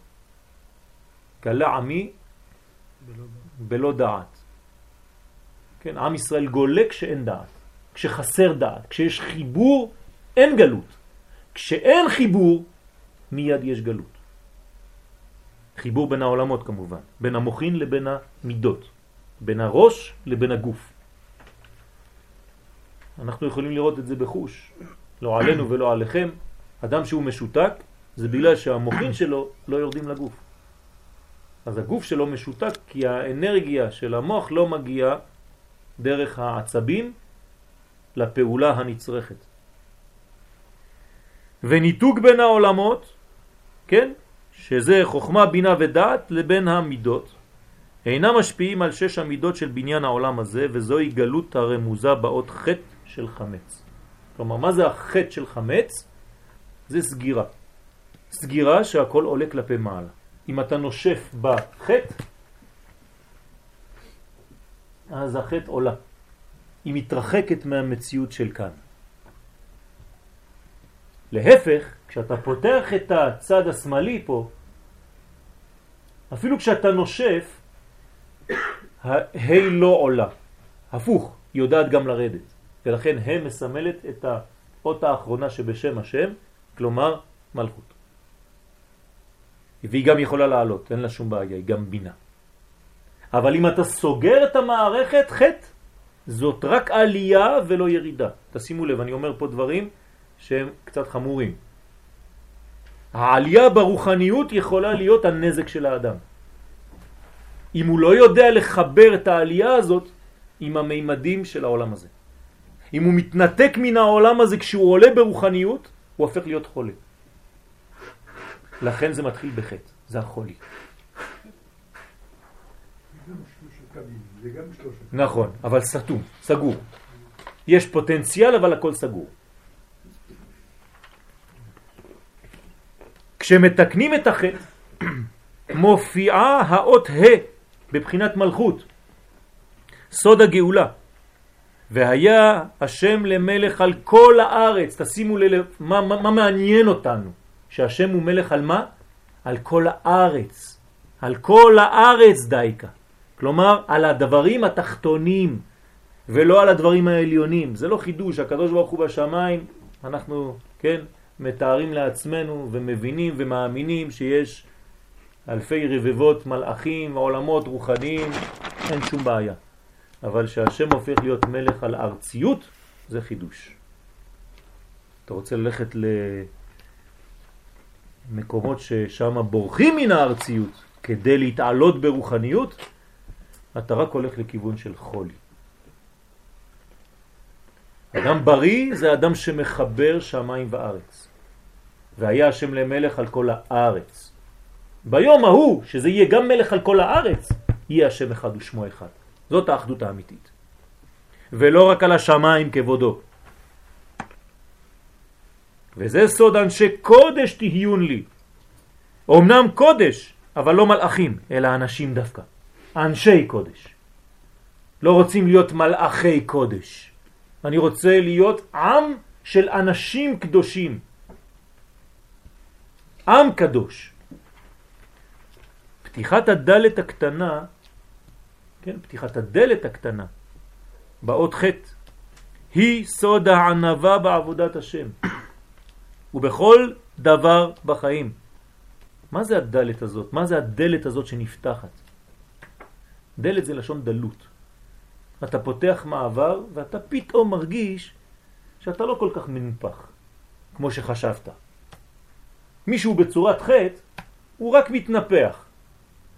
קלה עמי בלא דעת. כן, עם ישראל גולה כשאין דעת, כשחסר דעת, כשיש חיבור אין גלות. כשאין חיבור מיד יש גלות. חיבור בין העולמות כמובן, בין המוחין לבין המידות, בין הראש לבין הגוף. אנחנו יכולים לראות את זה בחוש, לא עלינו ולא עליכם. אדם שהוא משותק זה בגלל שהמוחין שלו לא יורדים לגוף. אז הגוף שלו משותק כי האנרגיה של המוח לא מגיעה דרך העצבים לפעולה הנצרכת. וניתוק בין העולמות, כן, שזה חוכמה, בינה ודעת, לבין המידות, אינם משפיעים על שש המידות של בניין העולם הזה, וזוהי גלות הרמוזה באות חטא של חמץ. כלומר, מה זה החטא של חמץ? זה סגירה. סגירה שהכל עולה כלפי מעלה. אם אתה נושף בחטא, אז החטא עולה. היא מתרחקת מהמציאות של כאן. להפך, כשאתה פותח את הצד השמאלי פה, אפילו כשאתה נושף, ההי לא עולה. הפוך, היא יודעת גם לרדת. ולכן ה' מסמלת את האות האחרונה שבשם השם, כלומר מלכות. והיא גם יכולה לעלות, אין לה שום בעיה, היא גם בינה. אבל אם אתה סוגר את המערכת, חטא, זאת רק עלייה ולא ירידה. תשימו לב, אני אומר פה דברים שהם קצת חמורים. העלייה ברוחניות יכולה להיות הנזק של האדם. אם הוא לא יודע לחבר את העלייה הזאת עם המימדים של העולם הזה. אם הוא מתנתק מן העולם הזה כשהוא עולה ברוחניות, הוא הופך להיות חולה. לכן זה מתחיל בחטא, זה החולי. נכון, אבל סתום, סגור. יש פוטנציאל אבל הכל סגור. כשמתקנים את החטא, מופיעה האות ה' בבחינת מלכות, סוד הגאולה. והיה השם למלך על כל הארץ. תשימו לב, מה, מה, מה מעניין אותנו? שהשם הוא מלך על מה? על כל הארץ. על כל הארץ דייקה. כלומר, על הדברים התחתונים, ולא על הדברים העליונים. זה לא חידוש, הקדוש ברוך הוא בשמיים, אנחנו, כן, מתארים לעצמנו ומבינים ומאמינים שיש אלפי רבבות מלאכים ועולמות רוחניים, אין שום בעיה. אבל שהשם הופך להיות מלך על ארציות, זה חידוש. אתה רוצה ללכת למקומות ששם בורחים מן הארציות כדי להתעלות ברוחניות, אתה רק הולך לכיוון של חולי. אדם בריא זה אדם שמחבר שמיים וארץ. והיה השם למלך על כל הארץ. ביום ההוא, שזה יהיה גם מלך על כל הארץ, יהיה השם אחד ושמו אחד. זאת האחדות האמיתית. ולא רק על השמיים כבודו. וזה סוד אנשי קודש תהיון לי. אמנם קודש, אבל לא מלאכים, אלא אנשים דווקא. אנשי קודש. לא רוצים להיות מלאכי קודש. אני רוצה להיות עם של אנשים קדושים. עם קדוש. פתיחת הדלת הקטנה, כן, פתיחת הדלת הקטנה, באות ח' היא סוד הענבה בעבודת השם ובכל דבר בחיים. מה זה הדלת הזאת? מה זה הדלת הזאת שנפתחת? דלת זה לשון דלות. אתה פותח מעבר ואתה פתאום מרגיש שאתה לא כל כך מנופח כמו שחשבת. מישהו בצורת חטא הוא רק מתנפח.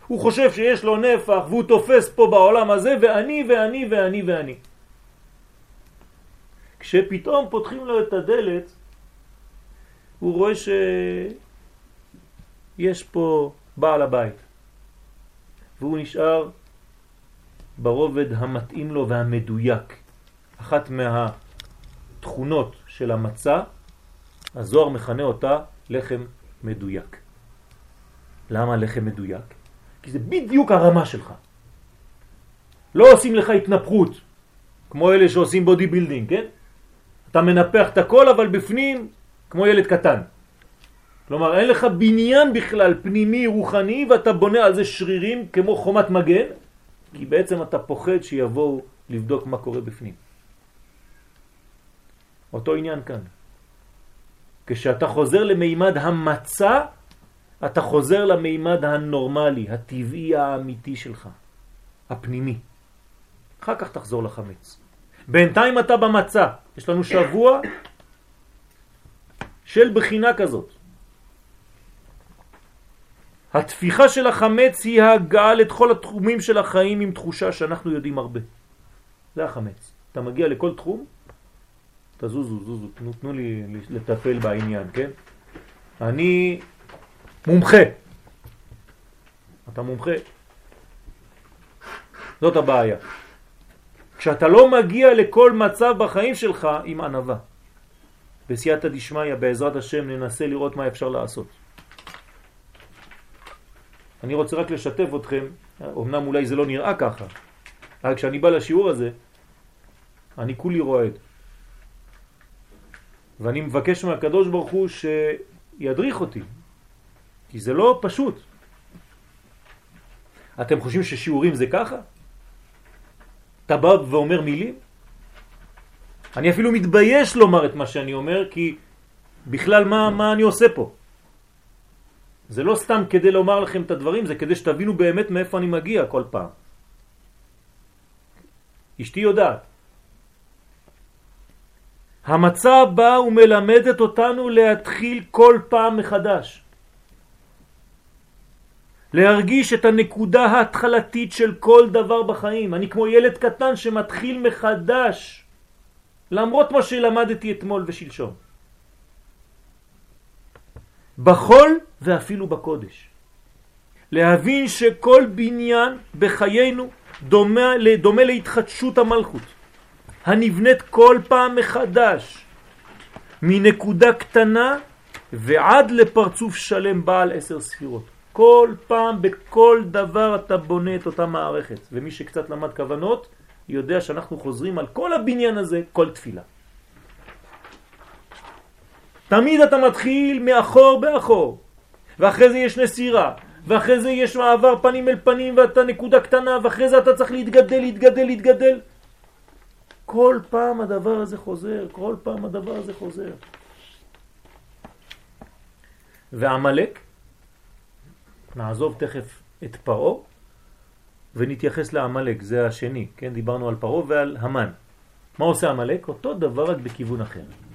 הוא חושב שיש לו נפח והוא תופס פה בעולם הזה ואני ואני ואני ואני. כשפתאום פותחים לו את הדלת הוא רואה שיש פה בעל הבית והוא נשאר ברובד המתאים לו והמדויק. אחת מהתכונות של המצה, הזוהר מכנה אותה לחם מדויק. למה לחם מדויק? כי זה בדיוק הרמה שלך. לא עושים לך התנפחות, כמו אלה שעושים body building, כן? אתה מנפח את הכל, אבל בפנים כמו ילד קטן. כלומר, אין לך בניין בכלל פנימי רוחני ואתה בונה על זה שרירים כמו חומת מגן, כי בעצם אתה פוחד שיבואו לבדוק מה קורה בפנים. אותו עניין כאן. כשאתה חוזר למימד המצע, אתה חוזר למימד הנורמלי, הטבעי האמיתי שלך, הפנימי. אחר כך תחזור לחמץ. בינתיים אתה במצע. יש לנו שבוע של בחינה כזאת. התפיחה של החמץ היא ההגעה לכל התחומים של החיים עם תחושה שאנחנו יודעים הרבה. זה החמץ. אתה מגיע לכל תחום, תזוזו, זוזו, תנו, תנו לי לטפל בעניין, כן? אני מומחה. אתה מומחה. זאת הבעיה. כשאתה לא מגיע לכל מצב בחיים שלך עם ענבה. בסייעתא דשמיא, בעזרת השם, ננסה לראות מה אפשר לעשות. אני רוצה רק לשתף אתכם, אמנם אולי זה לא נראה ככה, אבל כשאני בא לשיעור הזה, אני כולי רועד. ואני מבקש מהקדוש ברוך הוא שידריך אותי, כי זה לא פשוט. אתם חושבים ששיעורים זה ככה? אתה בא ואומר מילים? אני אפילו מתבייש לומר את מה שאני אומר, כי בכלל מה, מה אני עושה פה? זה לא סתם כדי לומר לכם את הדברים, זה כדי שתבינו באמת מאיפה אני מגיע כל פעם. אשתי יודעת. המצע בא ומלמדת אותנו להתחיל כל פעם מחדש. להרגיש את הנקודה ההתחלתית של כל דבר בחיים. אני כמו ילד קטן שמתחיל מחדש, למרות מה שלמדתי אתמול ושלשום. בחול ואפילו בקודש. להבין שכל בניין בחיינו דומה, דומה להתחדשות המלכות, הנבנית כל פעם מחדש, מנקודה קטנה ועד לפרצוף שלם בעל עשר ספירות. כל פעם, בכל דבר אתה בונה את אותה מערכת. ומי שקצת למד כוונות, יודע שאנחנו חוזרים על כל הבניין הזה, כל תפילה. תמיד אתה מתחיל מאחור באחור, ואחרי זה יש נסירה, ואחרי זה יש מעבר פנים אל פנים ואתה נקודה קטנה, ואחרי זה אתה צריך להתגדל, להתגדל, להתגדל. כל פעם הדבר הזה חוזר, כל פעם הדבר הזה חוזר. ועמלק, נעזוב תכף את פרעה ונתייחס לעמלק, זה השני, כן? דיברנו על פרעה ועל המן. מה עושה עמלק? אותו דבר רק בכיוון אחר.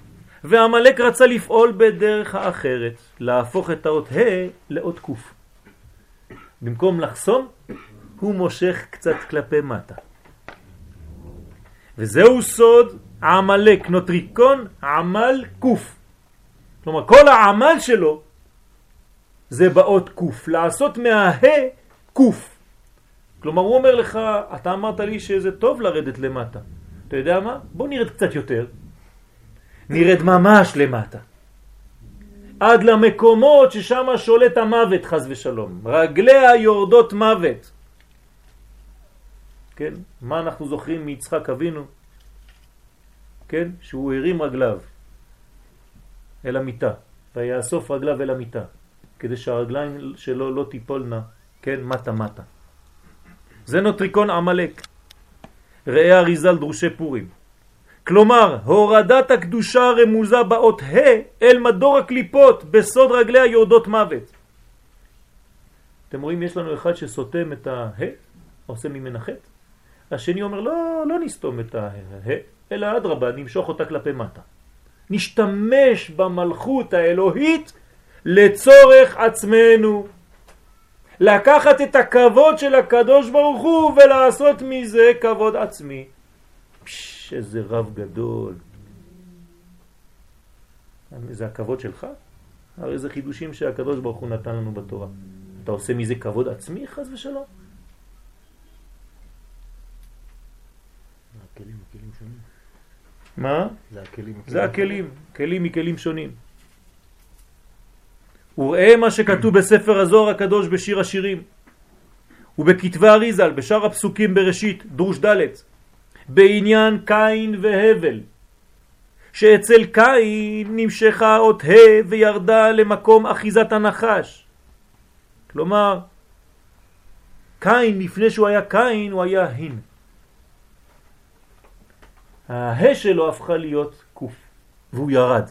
ועמלק רצה לפעול בדרך האחרת, להפוך את האות ה' לאות קוף. במקום לחסום, הוא מושך קצת כלפי מטה. וזהו סוד עמלק, נוטריקון עמל קוף. כלומר, כל העמל שלו זה באות קוף, לעשות מהה קוף. כלומר, הוא אומר לך, אתה אמרת לי שזה טוב לרדת למטה. אתה יודע מה? בוא נרד קצת יותר. נרד ממש למטה. עד למקומות ששם שולט המוות חז ושלום. רגליה יורדות מוות. כן? מה אנחנו זוכרים מיצחק אבינו? כן? שהוא הרים רגליו אל המיטה, ויאסוף רגליו אל המיטה, כדי שהרגליים שלו לא תיפולנה כן, מטה מטה. זה נוטריקון עמלק. ראה אריזל דרושי פורים. כלומר, הורדת הקדושה רמוזה באות ה' אל מדור הקליפות בסוד רגליה יורדות מוות. אתם רואים, יש לנו אחד שסותם את הה, עושה ממנה חטא. השני אומר, לא, לא נסתום את הה, אלא אדרבה, נמשוך אותה כלפי מטה. נשתמש במלכות האלוהית לצורך עצמנו. לקחת את הכבוד של הקדוש ברוך הוא ולעשות מזה כבוד עצמי. פש, איזה רב גדול. זה הכבוד שלך? הרי זה חידושים שהקדוש ברוך הוא נתן לנו בתורה. אתה עושה מזה כבוד עצמי חס ושלום? הכלים, הכלים שונים. מה? זה הכלים. זה הכלים, כלים מכלים שונים. וראה מה שכתוב בספר הזוהר הקדוש בשיר השירים ובכתבי אריזל בשאר הפסוקים בראשית דרוש ד' בעניין קין והבל שאצל קין נמשכה אות ה' וירדה למקום אחיזת הנחש כלומר קין לפני שהוא היה קין הוא היה הין הה שלו הפכה להיות קוף והוא ירד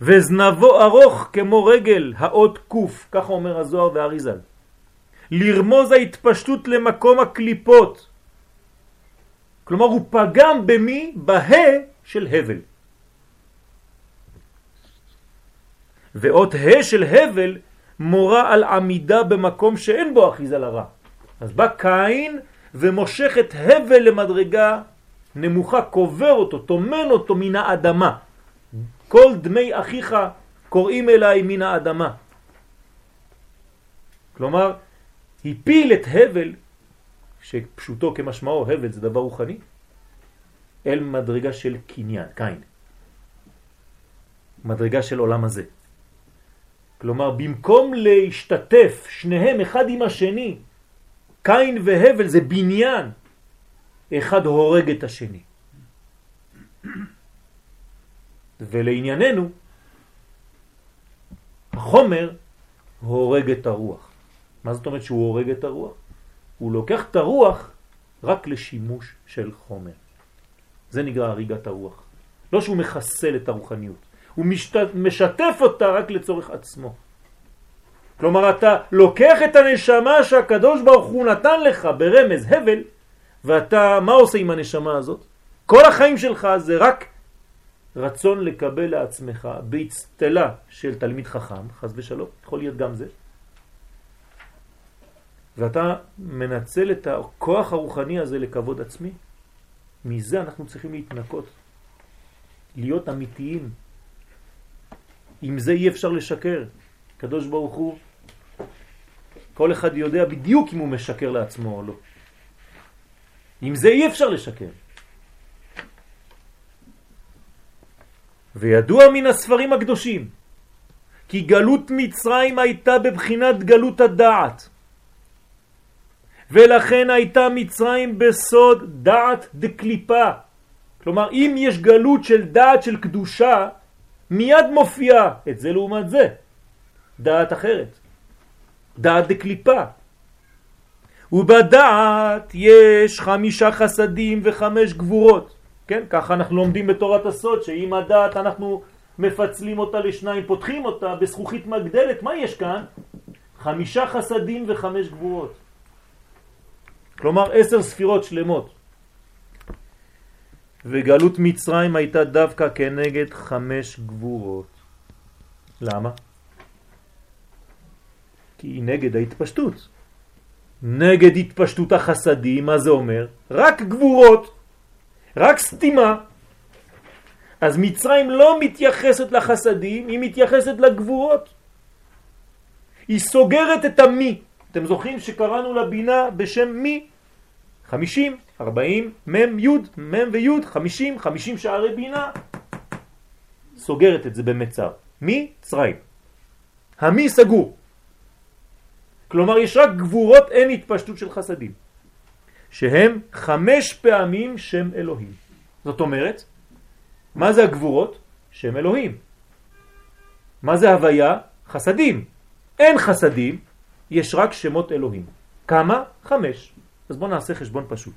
וזנבו ארוך כמו רגל האות קוף, ככה אומר הזוהר והאריזל. לרמוז ההתפשטות למקום הקליפות. כלומר הוא פגם במי? בה של הבל. ואות ה של הבל מורה על עמידה במקום שאין בו אחיזה לרע. אז בא קין ומושך את הבל למדרגה נמוכה, קובר אותו, תומן אותו מן האדמה. כל דמי אחיך קוראים אליי מן האדמה. כלומר, הפיל את הבל, שפשוטו כמשמעו, הבל זה דבר רוחני, אל מדרגה של קניין, קין. מדרגה של עולם הזה. כלומר, במקום להשתתף שניהם אחד עם השני, קין והבל זה בניין, אחד הורג את השני. ולענייננו, החומר הורג את הרוח. מה זאת אומרת שהוא הורג את הרוח? הוא לוקח את הרוח רק לשימוש של חומר. זה נקרא הריגת הרוח. לא שהוא מחסל את הרוחניות, הוא משת... משתף אותה רק לצורך עצמו. כלומר, אתה לוקח את הנשמה שהקדוש ברוך הוא נתן לך ברמז הבל, ואתה, מה עושה עם הנשמה הזאת? כל החיים שלך זה רק רצון לקבל לעצמך באצטלה של תלמיד חכם, חז ושלום, יכול להיות גם זה. ואתה מנצל את הכוח הרוחני הזה לכבוד עצמי. מזה אנחנו צריכים להתנקות, להיות אמיתיים. עם זה אי אפשר לשקר. קדוש ברוך הוא, כל אחד יודע בדיוק אם הוא משקר לעצמו או לא. עם זה אי אפשר לשקר. וידוע מן הספרים הקדושים כי גלות מצרים הייתה בבחינת גלות הדעת ולכן הייתה מצרים בסוד דעת דקליפה. כלומר אם יש גלות של דעת של קדושה מיד מופיעה את זה לעומת זה. דעת אחרת. דעת דקליפה. ובדעת יש חמישה חסדים וחמש גבורות. כן, ככה אנחנו לומדים בתורת הסוד, שאם הדעת אנחנו מפצלים אותה לשניים, פותחים אותה בזכוכית מגדלת, מה יש כאן? חמישה חסדים וחמש גבורות. כלומר עשר ספירות שלמות. וגלות מצרים הייתה דווקא כנגד חמש גבורות. למה? כי היא נגד ההתפשטות. נגד התפשטות החסדים, מה זה אומר? רק גבורות. רק סתימה. אז מצרים לא מתייחסת לחסדים, היא מתייחסת לגבורות. היא סוגרת את המי. אתם זוכרים שקראנו לבינה בשם מי? חמישים, ארבעים, מם, יוד, מם ויוד, חמישים, חמישים שערי בינה. סוגרת את זה במצר. מי? צרים. המי סגור. כלומר יש רק גבורות, אין התפשטות של חסדים. שהם חמש פעמים שם אלוהים. זאת אומרת, מה זה הגבורות? שם אלוהים. מה זה הוויה? חסדים. אין חסדים, יש רק שמות אלוהים. כמה? חמש. אז בואו נעשה חשבון פשוט.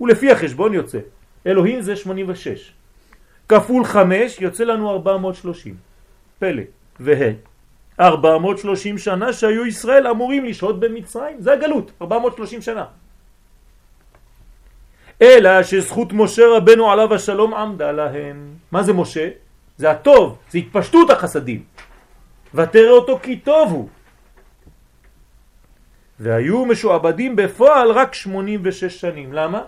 ולפי החשבון יוצא, אלוהים זה 86. כפול 5 יוצא לנו 430. פלא. וה. 430 שנה שהיו ישראל אמורים לשהות במצרים. זה הגלות, 430 שנה. אלא שזכות משה רבנו עליו השלום עמדה להם. מה זה משה? זה הטוב, זה התפשטות החסדים. ותראה אותו כי טוב הוא. והיו משועבדים בפועל רק 86 שנים. למה?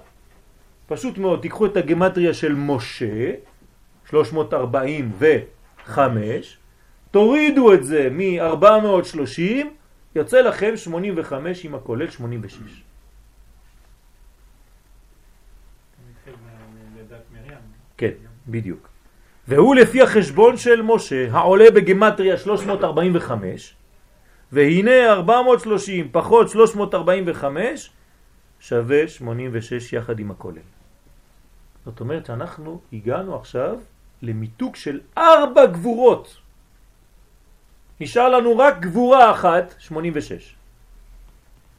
פשוט מאוד, תיקחו את הגמטריה של משה, 345, תורידו את זה מ-430, יוצא לכם 85 עם הכולל 86. כן, בדיוק. והוא לפי החשבון של משה, העולה בגמטריה 345, והנה 430 פחות 345 שווה 86 יחד עם הכולל. זאת אומרת שאנחנו הגענו עכשיו למיתוק של ארבע גבורות. נשאר לנו רק גבורה אחת, 86.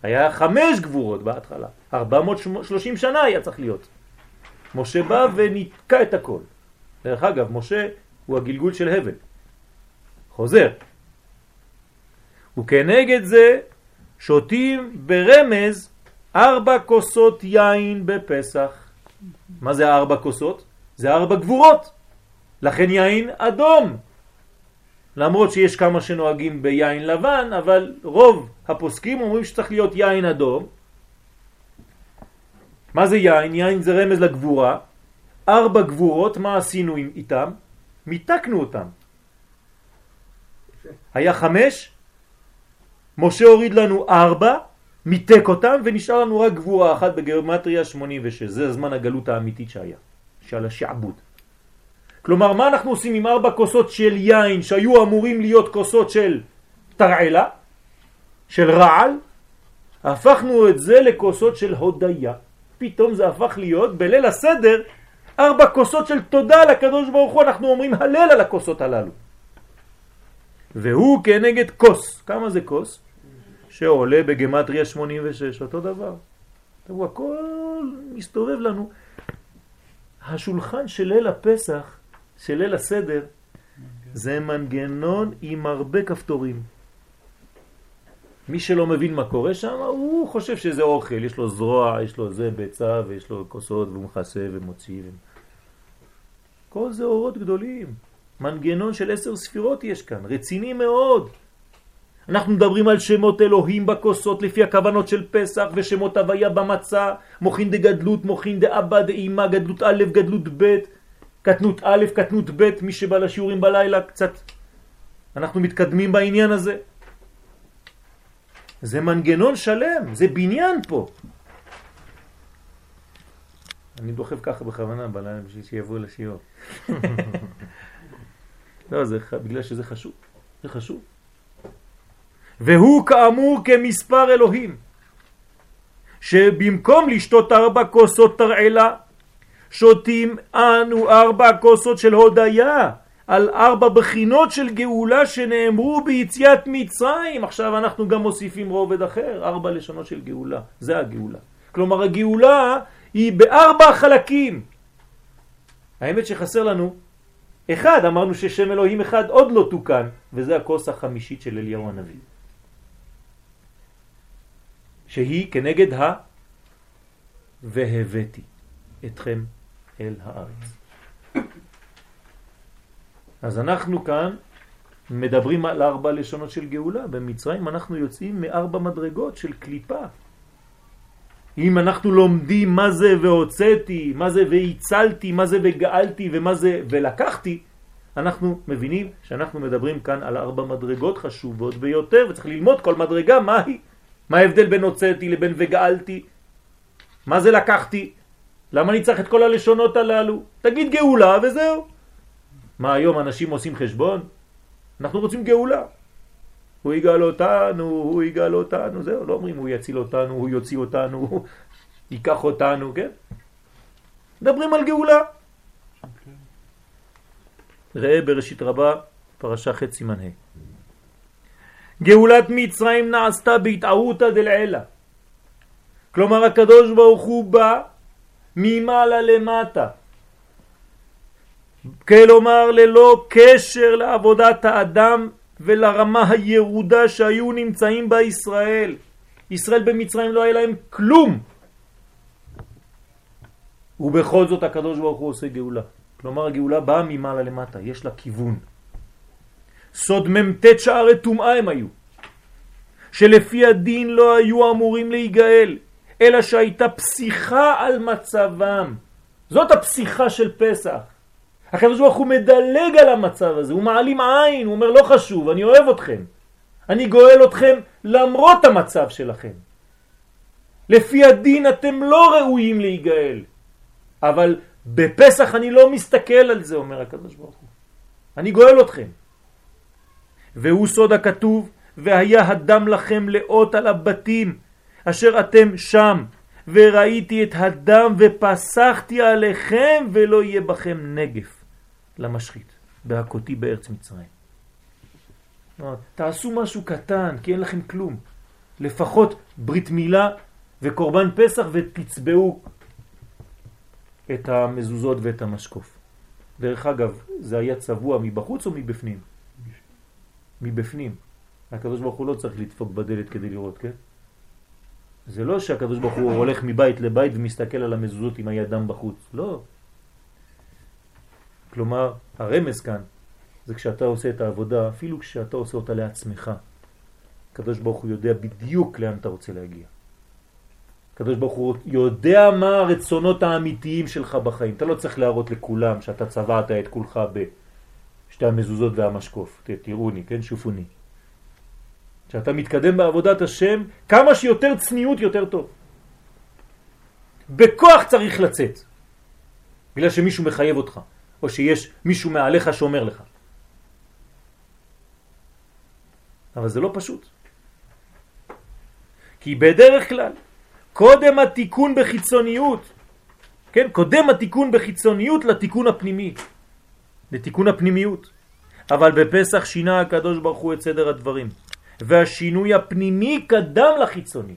היה חמש גבורות בהתחלה, 430 שנה היה צריך להיות. משה בא ונתקע את הכל. דרך אגב, משה הוא הגלגול של הבל. חוזר. וכנגד זה שותים ברמז ארבע כוסות יין בפסח. מה זה ארבע כוסות? זה ארבע גבורות. לכן יין אדום. למרות שיש כמה שנוהגים ביין לבן, אבל רוב הפוסקים אומרים שצריך להיות יין אדום. מה זה יין? יין זה רמז לגבורה. ארבע גבורות, מה עשינו איתם? מיתקנו אותם. היה חמש, משה הוריד לנו ארבע, מיתק אותם, ונשאר לנו רק גבורה אחת בגיאומטריה 86. זה הזמן הגלות האמיתית שהיה, של השעבוד. כלומר, מה אנחנו עושים עם ארבע כוסות של יין שהיו אמורים להיות כוסות של תרעלה, של רעל? הפכנו את זה לכוסות של הודיה. פתאום זה הפך להיות בליל הסדר ארבע כוסות של תודה לקדוש ברוך הוא, אנחנו אומרים הלל על הכוסות הללו. והוא כנגד כוס. כמה זה כוס? שעולה בגמטריה 86, אותו דבר. תראו, הכל מסתובב לנו. השולחן של ליל הפסח, של ליל הסדר, זה מנגנון עם הרבה כפתורים. מי שלא מבין מה קורה שם, הוא חושב שזה אוכל, יש לו זרוע, יש לו זה ביצה ויש לו כוסות והוא מכסה ומוציא. כל זה אורות גדולים. מנגנון של עשר ספירות יש כאן, רציני מאוד. אנחנו מדברים על שמות אלוהים בכוסות לפי הכוונות של פסח ושמות הוויה במצה, מוכין דגדלות, מוכין דאבא דאימה, גדלות א', גדלות ב', קטנות א', קטנות ב', מי שבא לשיעורים בלילה קצת. אנחנו מתקדמים בעניין הזה. זה מנגנון שלם, זה בניין פה. אני דוחף ככה בכוונה בלילה בשביל שיבואו לשיעור. לא, זה בגלל שזה חשוב. זה חשוב. והוא כאמור כמספר אלוהים, שבמקום לשתות ארבע כוסות תרעלה, שותים אנו ארבע כוסות של הודיה, על ארבע בחינות של גאולה שנאמרו ביציאת מצרים. עכשיו אנחנו גם מוסיפים רובד אחר, ארבע לשונות של גאולה. זה הגאולה. כלומר הגאולה היא בארבע חלקים. האמת שחסר לנו אחד, אמרנו ששם אלוהים אחד עוד לא תוקן, וזה הכוס החמישית של אליהו הנביא. שהיא כנגד ה... והבאתי אתכם אל הארץ. אז אנחנו כאן מדברים על ארבע לשונות של גאולה. במצרים אנחנו יוצאים מארבע מדרגות של קליפה. אם אנחנו לומדים מה זה והוצאתי, מה זה והצלתי, מה זה וגאלתי ומה זה ולקחתי, אנחנו מבינים שאנחנו מדברים כאן על ארבע מדרגות חשובות ביותר וצריך ללמוד כל מדרגה מה היא. מה ההבדל בין הוצאתי לבין וגאלתי? מה זה לקחתי? למה אני צריך את כל הלשונות הללו? תגיד גאולה וזהו. מה היום אנשים עושים חשבון? אנחנו רוצים גאולה. הוא יגאל אותנו, הוא יגאל אותנו, זהו, לא אומרים הוא יציל אותנו, הוא יוציא אותנו, הוא ייקח אותנו, כן? מדברים על גאולה. ראה בראשית רבה, פרשה ח' סימן ה'. גאולת מצרים נעשתה בהתערותא דלעילה. כלומר הקדוש ברוך הוא בא ממעלה למטה. כלומר ללא קשר לעבודת האדם ולרמה הירודה שהיו נמצאים בה ישראל. ישראל במצרים לא היה להם כלום. ובכל זאת הקדוש ברוך הוא עושה גאולה. כלומר הגאולה באה ממעלה למטה, יש לה כיוון. סוד מ"ט שערי טומאה הם היו, שלפי הדין לא היו אמורים להיגאל, אלא שהייתה פסיכה על מצבם. זאת הפסיכה של פסח. הקדוש ברוך הוא מדלג על המצב הזה, הוא מעלים עין, הוא אומר לא חשוב, אני אוהב אתכם. אני גואל אתכם למרות המצב שלכם. לפי הדין אתם לא ראויים להיגאל, אבל בפסח אני לא מסתכל על זה, אומר הקדוש ברוך הוא. אני גואל אתכם. והוא סוד הכתוב, והיה הדם לכם לאות על הבתים, אשר אתם שם, וראיתי את הדם ופסחתי עליכם, ולא יהיה בכם נגף למשחית, בהכותי בארץ מצרים. תעשו משהו קטן, כי אין לכם כלום. לפחות ברית מילה וקורבן פסח ותצבעו את המזוזות ואת המשקוף. דרך אגב, זה היה צבוע מבחוץ או מבפנים? מבפנים. הקדוש ברוך הוא לא צריך לדפוק בדלת כדי לראות, כן? זה לא שהקדוש ברוך הוא הולך מבית לבית ומסתכל על המזוזות עם הידם בחוץ, לא. כלומר, הרמז כאן זה כשאתה עושה את העבודה, אפילו כשאתה עושה אותה לעצמך. הקדוש ברוך הוא יודע בדיוק לאן אתה רוצה להגיע. הקדוש ברוך הוא יודע מה הרצונות האמיתיים שלך בחיים. אתה לא צריך להראות לכולם שאתה צבעת את כולך בשתי המזוזות והמשקוף. תראוני, כן? שופוני. כשאתה מתקדם בעבודת השם, כמה שיותר צניעות יותר טוב. בכוח צריך לצאת, בגלל שמישהו מחייב אותך, או שיש מישהו מעליך שאומר לך. אבל זה לא פשוט. כי בדרך כלל, קודם התיקון בחיצוניות, כן, קודם התיקון בחיצוניות לתיקון הפנימי, לתיקון הפנימיות. אבל בפסח שינה הקדוש ברוך הוא את סדר הדברים, והשינוי הפנימי קדם לחיצוני,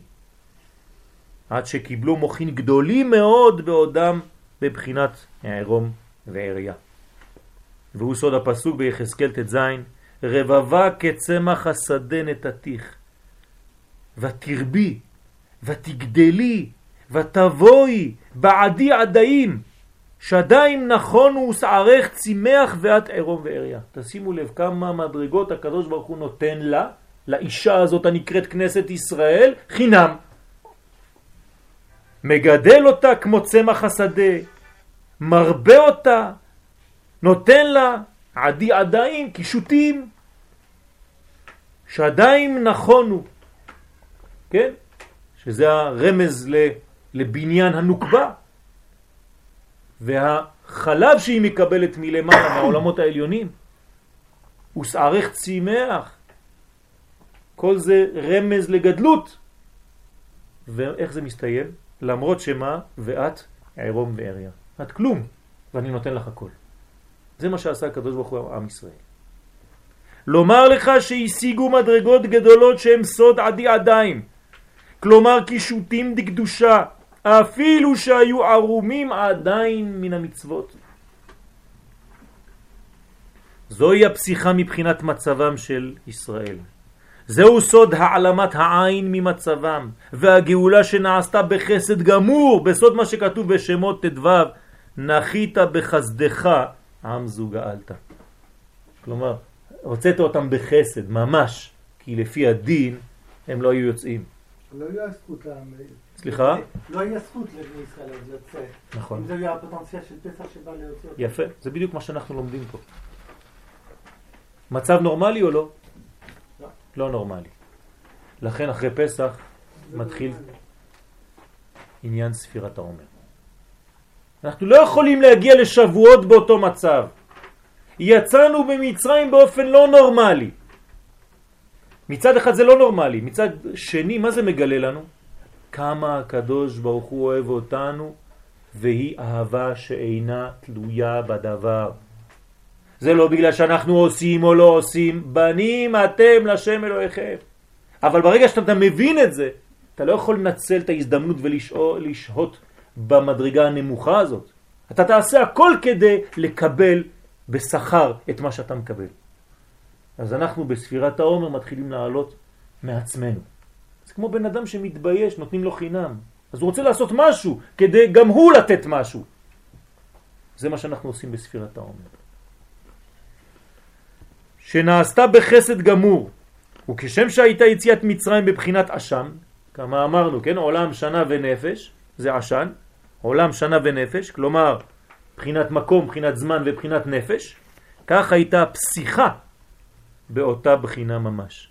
עד שקיבלו מוכין גדולים מאוד בעודם בבחינת הערום ועריה. והוא סוד הפסוק ביחזקאל ט"ז, רבבה כצמח השדה נתתיך, ותרבי, ותגדלי, ותבואי, בעדי עדיים, שדיים נכון הוא שערך צימח ואת ערום ועריה. תשימו לב כמה מדרגות הקדוש ברוך הוא נותן לה, לאישה הזאת הנקראת כנסת ישראל, חינם. מגדל אותה כמו צמח השדה, מרבה אותה, נותן לה עדי עדיים, קישוטים, שדיים נכונו, כן? שזה הרמז לבניין הנוקבה. והחלב שהיא מקבלת מלמעלה, מהעולמות העליונים, הוא שערך צימח. כל זה רמז לגדלות. ואיך זה מסתיים? למרות שמה ואת עירום ועריה. את כלום, ואני נותן לך הכל. זה מה שעשה הקדוש ברוך הוא עם ישראל. לומר לך שהשיגו מדרגות גדולות שהם סוד עדי עדיים, כלומר קישוטים דקדושה, אפילו שהיו ערומים עדיין מן המצוות. זוהי הפסיכה מבחינת מצבם של ישראל. זהו סוד העלמת העין ממצבם, והגאולה שנעשתה בחסד גמור, בסוד מה שכתוב בשמות ט"ו, נחית בחסדך עם זו גאלת. כלומר, הוצאת אותם בחסד, ממש, כי לפי הדין הם לא היו יוצאים. לא היה זכות סליחה? לא היה זכות לבני ישראל לצאת. נכון. אם זה היה הפוטנציאל של פסח שבא להוציא אותם. יפה, זה בדיוק מה שאנחנו לומדים פה. מצב נורמלי או לא? לא. לא נורמלי. לכן אחרי פסח מתחיל עניין ספירת העומר. אנחנו לא יכולים להגיע לשבועות באותו מצב. יצאנו במצרים באופן לא נורמלי. מצד אחד זה לא נורמלי, מצד שני מה זה מגלה לנו? כמה הקדוש ברוך הוא אוהב אותנו והיא אהבה שאינה תלויה בדבר. זה לא בגלל שאנחנו עושים או לא עושים, בנים אתם לשם אלוהיכם. אבל ברגע שאתה מבין את זה, אתה לא יכול לנצל את ההזדמנות ולשהות במדרגה הנמוכה הזאת. אתה תעשה הכל כדי לקבל בשכר את מה שאתה מקבל. אז אנחנו בספירת העומר מתחילים לעלות מעצמנו. זה כמו בן אדם שמתבייש, נותנים לו חינם. אז הוא רוצה לעשות משהו כדי גם הוא לתת משהו. זה מה שאנחנו עושים בספירת העומר. שנעשתה בחסד גמור, וכשם שהייתה יציאת מצרים בבחינת עשן, כמה אמרנו, כן, עולם שנה ונפש, זה עשן, עולם שנה ונפש, כלומר בחינת מקום, בחינת זמן ובחינת נפש, כך הייתה פסיכה באותה בחינה ממש.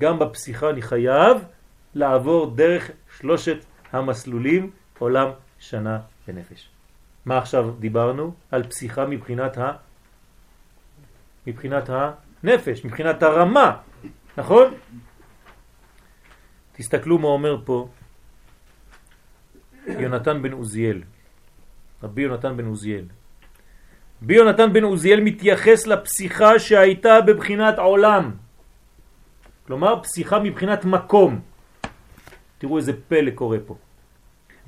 גם בפסיכה אני חייב לעבור דרך שלושת המסלולים עולם, שנה ונפש. מה עכשיו דיברנו? על פסיכה מבחינת ה... מבחינת הנפש, מבחינת הרמה, נכון? תסתכלו מה אומר פה יונתן בן עוזיאל, רבי יונתן בן עוזיאל. רבי יונתן בן עוזיאל מתייחס לפסיכה שהייתה בבחינת עולם, כלומר פסיכה מבחינת מקום. תראו איזה פלא קורה פה.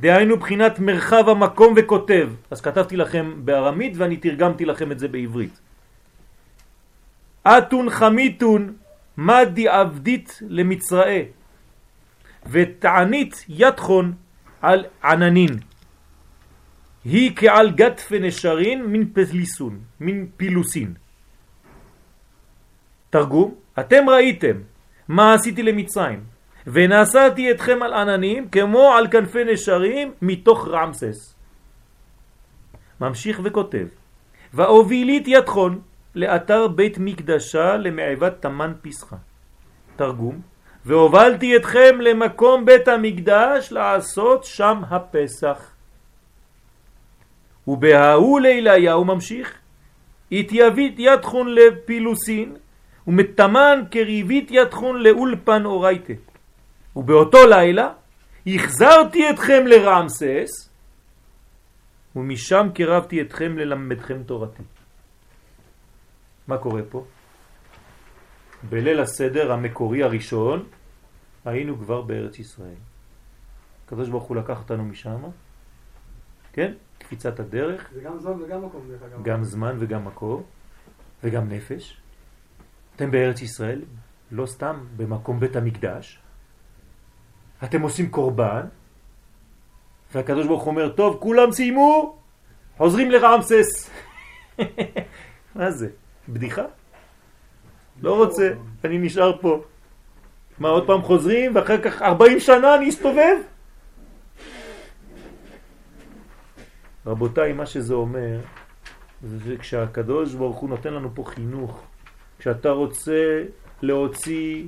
דהיינו בחינת מרחב המקום וכותב. אז כתבתי לכם בארמית ואני תרגמתי לכם את זה בעברית. אתון חמיתון מדי עבדית למצראה ותענית יתחון על עננין. היא כעל גת נשרין מן פליסון, מן פילוסין. תרגום, אתם ראיתם מה עשיתי למצרים, ונשאתי אתכם על עננים כמו על כנפי נשרים מתוך רמסס. ממשיך וכותב, והובילית יתחון לאתר בית מקדשה למעבת תמן פסחה. תרגום, והובלתי אתכם למקום בית המקדש לעשות שם הפסח. ובהאו ליליה הוא ממשיך, התייבית יתחון לפילוסין ומתמן קריבית יתחון לאולפן אורייטה. ובאותו לילה החזרתי אתכם לרמסס ומשם קרבתי אתכם ללמדכם תורתי. מה קורה פה? בליל הסדר המקורי הראשון היינו כבר בארץ ישראל. הקדוש ברוך הוא לקח אותנו משם, כן? קפיצת הדרך. זה גם זמן וגם מקום דרך אגב. גם זמן וגם מקום, וגם נפש. אתם בארץ ישראל, לא סתם במקום בית המקדש. אתם עושים קורבן, והקדוש ברוך אומר, טוב, כולם סיימו, חוזרים לרמסס. מה זה? בדיחה? לא רוצה, אני נשאר פה. מה, עוד פעם חוזרים, ואחר כך 40 שנה אני אסתובב? רבותיי, מה שזה אומר, זה כשהקדוש ברוך הוא נותן לנו פה חינוך, כשאתה רוצה להוציא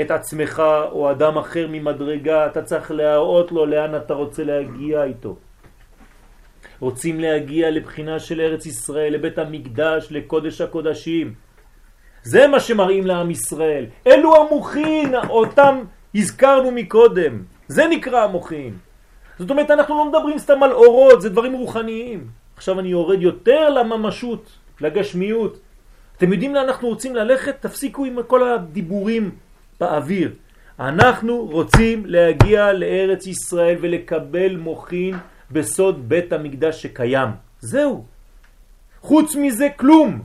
את עצמך או אדם אחר ממדרגה, אתה צריך להראות לו לאן אתה רוצה להגיע איתו. רוצים להגיע לבחינה של ארץ ישראל, לבית המקדש, לקודש הקודשים. זה מה שמראים לעם ישראל. אלו המוכין, אותם הזכרנו מקודם. זה נקרא המוכין. זאת אומרת, אנחנו לא מדברים סתם על אורות, זה דברים רוחניים. עכשיו אני יורד יותר לממשות, לגשמיות. אתם יודעים לאן אנחנו רוצים ללכת? תפסיקו עם כל הדיבורים באוויר. אנחנו רוצים להגיע לארץ ישראל ולקבל מוכין בסוד בית המקדש שקיים. זהו. חוץ מזה כלום.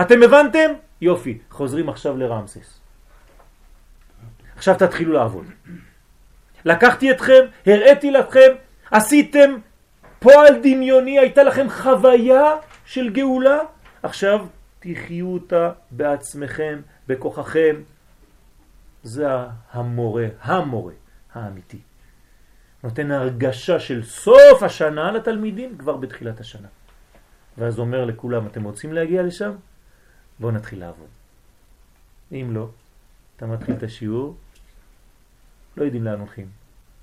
אתם הבנתם? יופי, חוזרים עכשיו לרמסס. עכשיו תתחילו לעבוד. לקחתי אתכם, הראיתי לכם, עשיתם פועל דמיוני, הייתה לכם חוויה של גאולה, עכשיו תחיו אותה בעצמכם, בכוחכם. זה המורה, המורה האמיתי. נותן הרגשה של סוף השנה לתלמידים כבר בתחילת השנה. ואז אומר לכולם, אתם רוצים להגיע לשם? בואו נתחיל לעבוד. אם לא, אתה מתחיל את השיעור, לא יודעים לאן הולכים.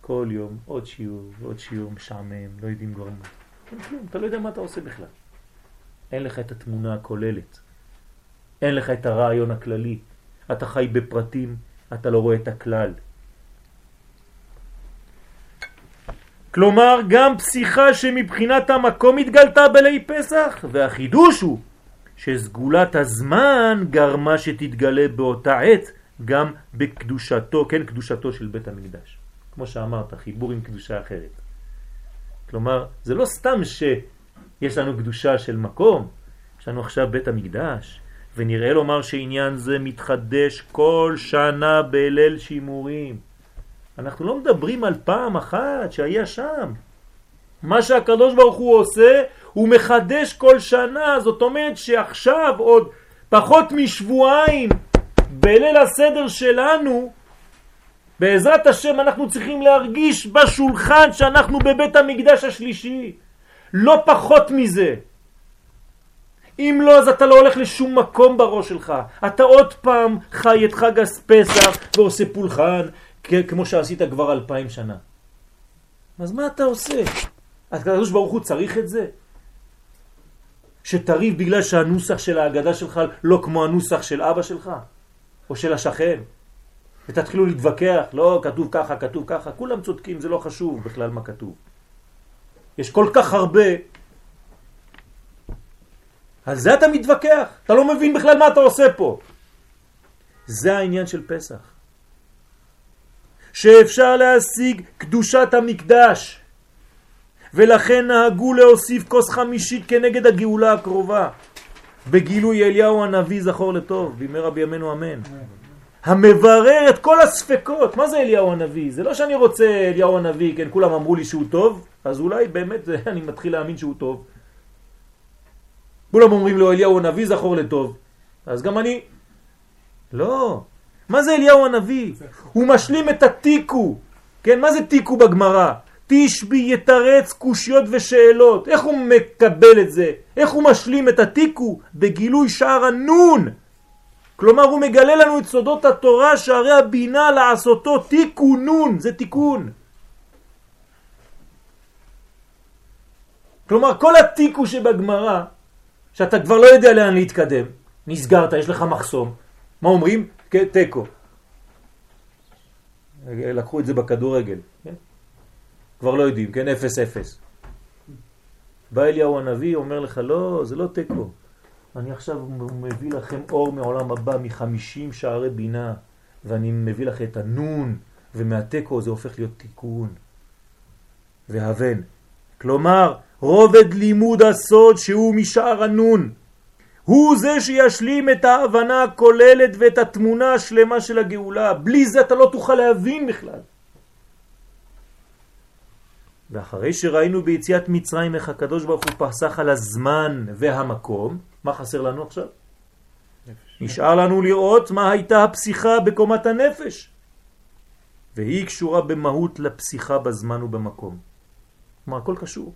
כל יום עוד שיעור ועוד שיעור משעמם, לא יודעים כבר מה. כלום, אתה לא יודע מה אתה עושה בכלל. אין לך את התמונה הכוללת. אין לך את הרעיון הכללי. אתה חי בפרטים, אתה לא רואה את הכלל. כלומר, גם פסיכה שמבחינת המקום התגלתה בלי פסח, והחידוש הוא שסגולת הזמן גרמה שתתגלה באותה עת גם בקדושתו, כן, קדושתו של בית המקדש. כמו שאמרת, חיבור עם קדושה אחרת. כלומר, זה לא סתם שיש לנו קדושה של מקום, יש לנו עכשיו בית המקדש, ונראה לומר שעניין זה מתחדש כל שנה בליל שימורים. אנחנו לא מדברים על פעם אחת שהיה שם. מה שהקדוש ברוך הוא עושה, הוא מחדש כל שנה, זאת אומרת שעכשיו עוד פחות משבועיים בליל הסדר שלנו, בעזרת השם אנחנו צריכים להרגיש בשולחן שאנחנו בבית המקדש השלישי. לא פחות מזה. אם לא, אז אתה לא הולך לשום מקום בראש שלך. אתה עוד פעם חי את חג הפסח ועושה פולחן, כמו שעשית כבר אלפיים שנה. אז מה אתה עושה? הקדוש ברוך הוא צריך את זה? שתריב בגלל שהנוסח של ההגדה שלך לא כמו הנוסח של אבא שלך או של השכן ותתחילו להתווכח, לא, כתוב ככה, כתוב ככה, כולם צודקים, זה לא חשוב בכלל מה כתוב. יש כל כך הרבה, על זה אתה מתווכח, אתה לא מבין בכלל מה אתה עושה פה. זה העניין של פסח. שאפשר להשיג קדושת המקדש, ולכן נהגו להוסיף כוס חמישית כנגד הגאולה הקרובה. בגילוי אליהו הנביא זכור לטוב, בימי רבי ימינו אמן. המברר את כל הספקות. מה זה אליהו הנביא? זה לא שאני רוצה אליהו הנביא, כן, כולם אמרו לי שהוא טוב, אז אולי באמת אני מתחיל להאמין שהוא טוב. כולם אומרים לו אליהו הנביא זכור לטוב, אז גם אני. לא. מה זה אליהו הנביא? הוא משלים את התיקו. כן, מה זה תיקו בגמרא? תשבי יתרץ קושיות ושאלות. איך הוא מקבל את זה? איך הוא משלים את התיקו? בגילוי שער הנון. כלומר הוא מגלה לנו את סודות התורה שערי הבינה לעשותו תיקונון, זה תיקון. כלומר כל התיקו שבגמרא, שאתה כבר לא יודע לאן להתקדם, נסגרת, יש לך מחסום, מה אומרים? תיקו. לקחו את זה בכדורגל, כן? כבר לא יודעים, כן? אפס אפס. בא אליהו הנביא, אומר לך, לא, זה לא תיקו. אני עכשיו מביא לכם אור מעולם הבא מחמישים שערי בינה, ואני מביא לכם את הנון, ומהתיקו זה הופך להיות תיקון. והבן. כלומר, רובד לימוד הסוד שהוא משער הנון. הוא זה שישלים את ההבנה הכוללת ואת התמונה השלמה של הגאולה. בלי זה אתה לא תוכל להבין בכלל. ואחרי שראינו ביציאת מצרים איך הקדוש ברוך הוא פסח על הזמן והמקום, מה חסר לנו עכשיו? נפש. נשאר לנו לראות מה הייתה הפסיכה בקומת הנפש. והיא קשורה במהות לפסיכה בזמן ובמקום. כלומר, הכל קשור.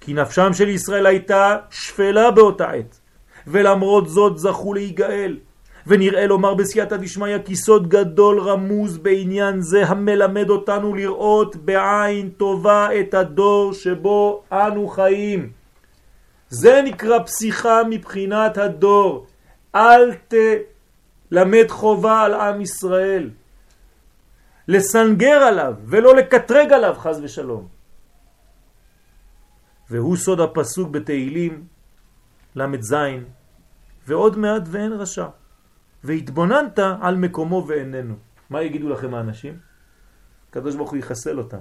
כי נפשם של ישראל הייתה שפלה באותה עת, ולמרות זאת זכו להיגאל. ונראה לומר בסייעתא דשמיא כי סוד גדול רמוז בעניין זה המלמד אותנו לראות בעין טובה את הדור שבו אנו חיים. זה נקרא פסיכה מבחינת הדור. אל תלמד חובה על עם ישראל. לסנגר עליו ולא לקטרג עליו חז ושלום. והוא סוד הפסוק בתהילים ל"ז ועוד מעט ואין רשע. והתבוננת על מקומו ואיננו. מה יגידו לכם האנשים? הקדוש ברוך הוא יחסל אותם.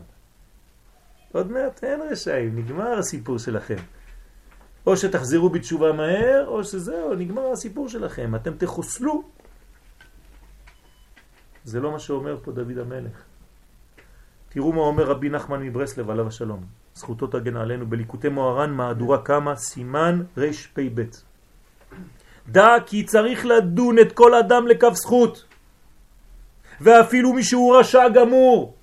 עוד מעט אין רשעים, נגמר הסיפור שלכם. או שתחזרו בתשובה מהר, או שזהו, נגמר הסיפור שלכם. אתם תחוסלו. זה לא מה שאומר פה דוד המלך. תראו מה אומר רבי נחמן מברסלב עליו השלום. זכותו תגן עלינו בליקוטי מוהר"ן מהדורה כמה סימן רפ"ב. דע כי צריך לדון את כל אדם לקו זכות. ואפילו מי שהוא רשע גמור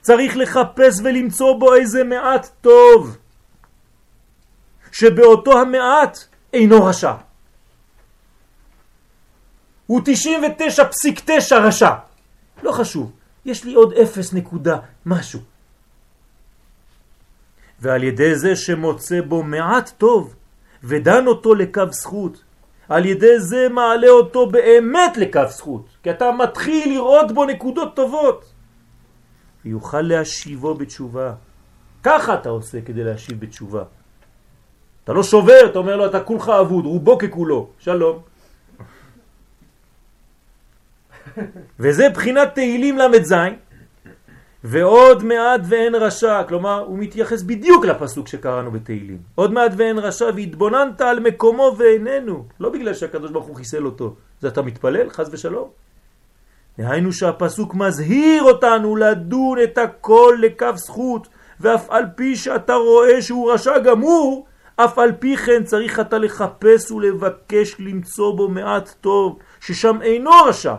צריך לחפש ולמצוא בו איזה מעט טוב שבאותו המעט אינו רשע. הוא 99.9 רשע. לא חשוב, יש לי עוד 0 נקודה משהו. ועל ידי זה שמוצא בו מעט טוב ודן אותו לקו זכות. על ידי זה מעלה אותו באמת לקו זכות, כי אתה מתחיל לראות בו נקודות טובות. ויוכל להשיבו בתשובה. ככה אתה עושה כדי להשיב בתשובה. אתה לא שובר, אתה אומר לו, אתה כולך אבוד, רובו ככולו, שלום. וזה בחינת תהילים ל"ז, ועוד מעט ואין רשע, כלומר הוא מתייחס בדיוק לפסוק שקראנו בתהילים. עוד מעט ואין רשע והתבוננת על מקומו ואיננו, לא בגלל שהקדוש ברוך הוא חיסל אותו, זה אתה מתפלל, חז ושלום. דהיינו שהפסוק מזהיר אותנו לדון את הכל לקו זכות, ואף על פי שאתה רואה שהוא רשע גמור, אף על פי כן צריך אתה לחפש ולבקש למצוא בו מעט טוב, ששם אינו רשע.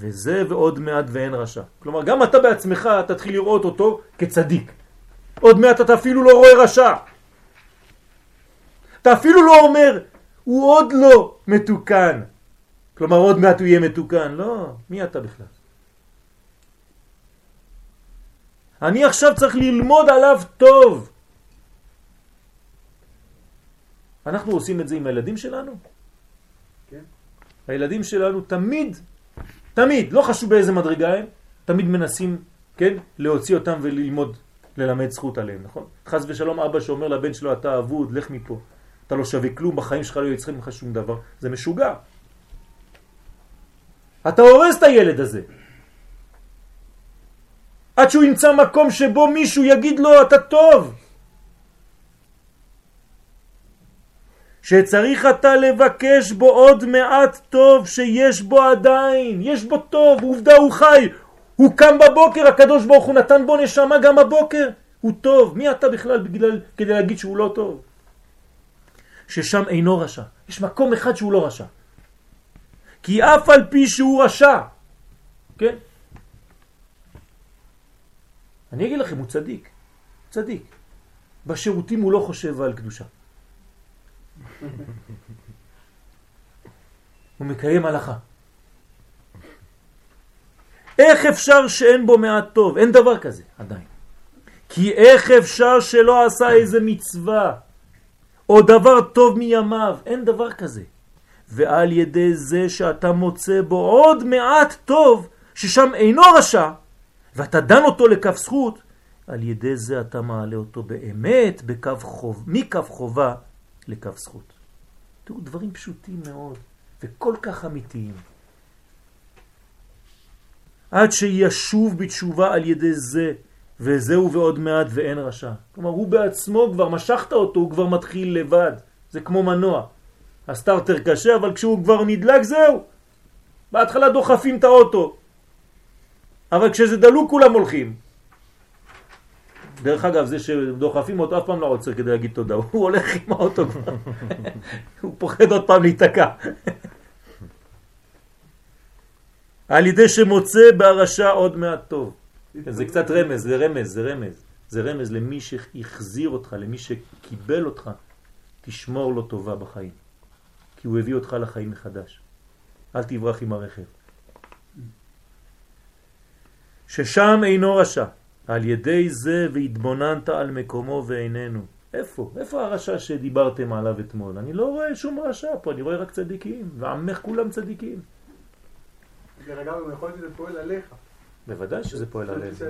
וזה ועוד מעט ואין רשע. כלומר, גם אתה בעצמך תתחיל לראות אותו כצדיק. עוד מעט אתה אפילו לא רואה רשע. אתה אפילו לא אומר, הוא עוד לא מתוקן. כלומר, עוד מעט הוא יהיה מתוקן. לא, מי אתה בכלל? אני עכשיו צריך ללמוד עליו טוב. אנחנו עושים את זה עם הילדים שלנו? כן. הילדים שלנו תמיד, תמיד, לא חשוב באיזה מדרגה הם, תמיד מנסים, כן, להוציא אותם וללמוד, ללמד זכות עליהם, נכון? חז ושלום אבא שאומר לבן שלו, אתה אבוד, לך מפה. אתה לא שווה כלום, בחיים שלך לא יצחק ממך שום דבר. זה משוגע. אתה הורס את הילד הזה. עד שהוא ימצא מקום שבו מישהו יגיד לו, אתה טוב. שצריך אתה לבקש בו עוד מעט טוב שיש בו עדיין, יש בו טוב, עובדה הוא חי, הוא קם בבוקר, הקדוש ברוך הוא נתן בו נשמה גם בבוקר, הוא טוב, מי אתה בכלל בגלל, כדי להגיד שהוא לא טוב? ששם אינו רשע, יש מקום אחד שהוא לא רשע, כי אף על פי שהוא רשע, כן? אני אגיד לכם, הוא צדיק, צדיק. בשירותים הוא לא חושב על קדושה. הוא מקיים הלכה. איך אפשר שאין בו מעט טוב? אין דבר כזה עדיין. כי איך אפשר שלא עשה איזה מצווה או דבר טוב מימיו? אין דבר כזה. ועל ידי זה שאתה מוצא בו עוד מעט טוב, ששם אינו רשע, ואתה דן אותו לכף זכות, על ידי זה אתה מעלה אותו באמת בקו חוב, מקו חובה לקו זכות. תראו, דברים פשוטים מאוד וכל כך אמיתיים. עד שישוב בתשובה על ידי זה, וזהו ועוד מעט ואין רשע. כלומר, הוא בעצמו כבר משכת אותו, הוא כבר מתחיל לבד. זה כמו מנוע. הסטארטר קשה, אבל כשהוא כבר נדלק, זהו. בהתחלה דוחפים את האוטו. אבל כשזה דלוק כולם הולכים. דרך אגב, זה שדוחפים אותו אף פעם לא עוצר כדי להגיד תודה, הוא הולך עם האוטו כבר, הוא פוחד עוד פעם להיתקע. על ידי שמוצא בהרשע עוד מעט טוב. זה קצת רמז, זה רמז, זה רמז. זה רמז למי שהחזיר אותך, למי שקיבל אותך, תשמור לו טובה בחיים. כי הוא הביא אותך לחיים מחדש. אל תברח עם הרכב. ששם אינו רשע. על ידי זה והתבוננת על מקומו ואיננו. איפה? איפה הרשע שדיברתם עליו אתמול? אני לא רואה שום רשע פה, אני רואה רק צדיקים, ועמך כולם צדיקים. דרך אגב, יכול להיות שזה פועל עליך. בוודאי שזה פועל עליך.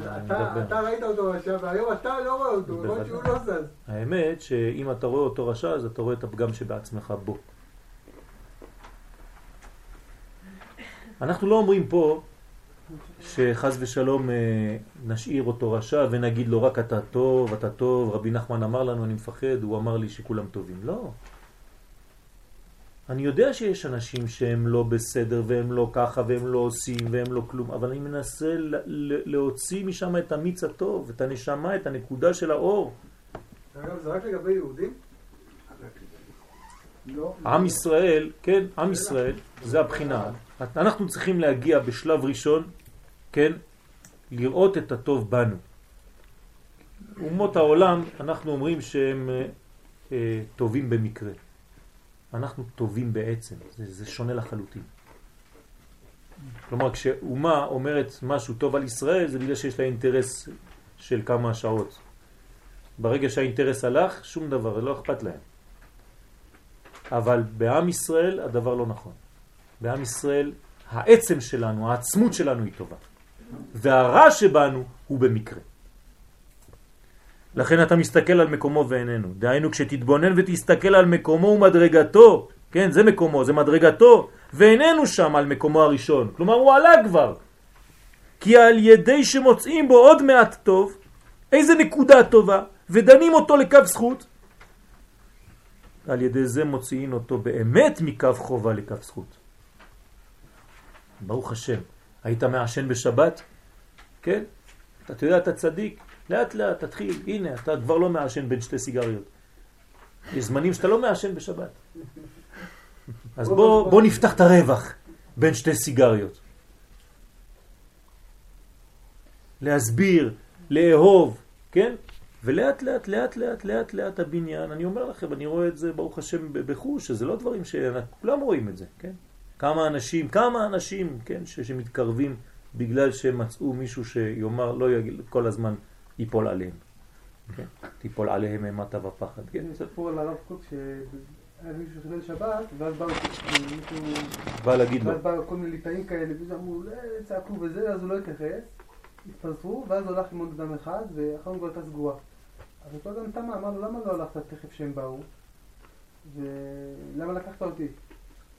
אתה ראית אותו רשע, והיום אתה לא רואה אותו, למרות שהוא לא זז. האמת שאם אתה רואה אותו רשע, אז אתה רואה את הפגם שבעצמך בו. אנחנו לא אומרים פה שחז ושלום אה, נשאיר אותו רשע ונגיד לו רק אתה טוב, אתה טוב, רבי נחמן אמר לנו אני מפחד, הוא אמר לי שכולם טובים. לא. אני יודע שיש אנשים שהם לא בסדר והם לא ככה והם לא עושים והם לא כלום, אבל אני מנסה להוציא משם את המיץ הטוב, את הנשמה, את הנקודה של האור. אגב, זה רק לגבי יהודים? לא. עם ישראל, כן, עם ישראל, זה הבחינה. אנחנו צריכים להגיע בשלב ראשון כן, לראות את הטוב בנו. אומות העולם, אנחנו אומרים שהם אה, אה, טובים במקרה. אנחנו טובים בעצם, זה, זה שונה לחלוטין. כלומר, כשאומה אומרת משהו טוב על ישראל, זה בגלל שיש לה אינטרס של כמה שעות. ברגע שהאינטרס הלך, שום דבר, לא אכפת להם. אבל בעם ישראל הדבר לא נכון. בעם ישראל העצם שלנו, העצמות שלנו היא טובה. והרע שבנו הוא במקרה. לכן אתה מסתכל על מקומו ואיננו. דהיינו, כשתתבונן ותסתכל על מקומו ומדרגתו, כן, זה מקומו, זה מדרגתו, ואיננו שם על מקומו הראשון. כלומר, הוא עלה כבר. כי על ידי שמוצאים בו עוד מעט טוב, איזה נקודה טובה, ודנים אותו לקו זכות, על ידי זה מוציאים אותו באמת מקו חובה לקו זכות. ברוך השם. היית מעשן בשבת? כן? אתה יודע, אתה צדיק, לאט לאט תתחיל, הנה, אתה כבר לא מעשן בין שתי סיגריות. יש זמנים שאתה לא מעשן בשבת. אז בוא, בוא נפתח את הרווח בין שתי סיגריות. להסביר, לאהוב, כן? ולאט לאט, לאט לאט, לאט לאט הבניין, אני אומר לכם, אני רואה את זה, ברוך השם, בחוש, שזה לא דברים שכולם רואים את זה, כן? כמה אנשים, כמה אנשים, כן, ש, שמתקרבים בגלל שהם מצאו מישהו שיאמר, לא יגיד, כל הזמן ייפול עליהם. כן? תיפול עליהם אימתה ופחד. כן, סיפור על הרב קוק שהיה מישהו שחילל שבת, ואז באו מישהו... בא להגיד לו. ואז באו כל מיני ליטאים כאלה, וזה אמרו, לא, צעקו וזה, אז הוא לא התייחס. התפזרו, ואז הוא הלך עם עוד אדם אחד, ואחרון כבר הייתה סגורה. אז אותו אדם תמה, אמר לו, למה לא הלכת תכף שהם באו? ולמה לקחת אותי?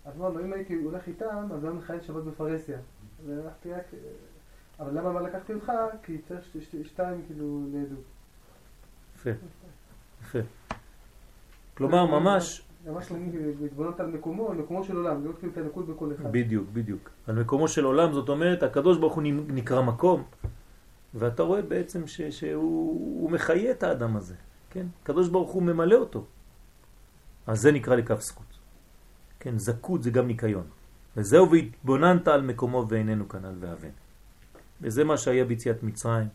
אז אמר לו, אם הייתי הולך איתם, אז היה מחייל שבת בפרהסיה. והלכתי רק... אבל למה מה לקחתי אותך? כי צריך שתיים כאילו לעדות. יפה, יפה. כלומר, ממש... ממש להתבוננות על מקומו, על מקומו של עולם, להיות כאילו את הנקוד בכל אחד. בדיוק, בדיוק. על מקומו של עולם, זאת אומרת, הקדוש ברוך הוא נקרא מקום, ואתה רואה בעצם ש, שהוא מחיה את האדם הזה, כן? הקדוש ברוך הוא ממלא אותו. אז זה נקרא לקו זכות. כן, זכות זה גם ניקיון. וזהו והתבוננת על מקומו ואיננו כנ"ל ואבן. וזה מה שהיה ביציאת מצרים.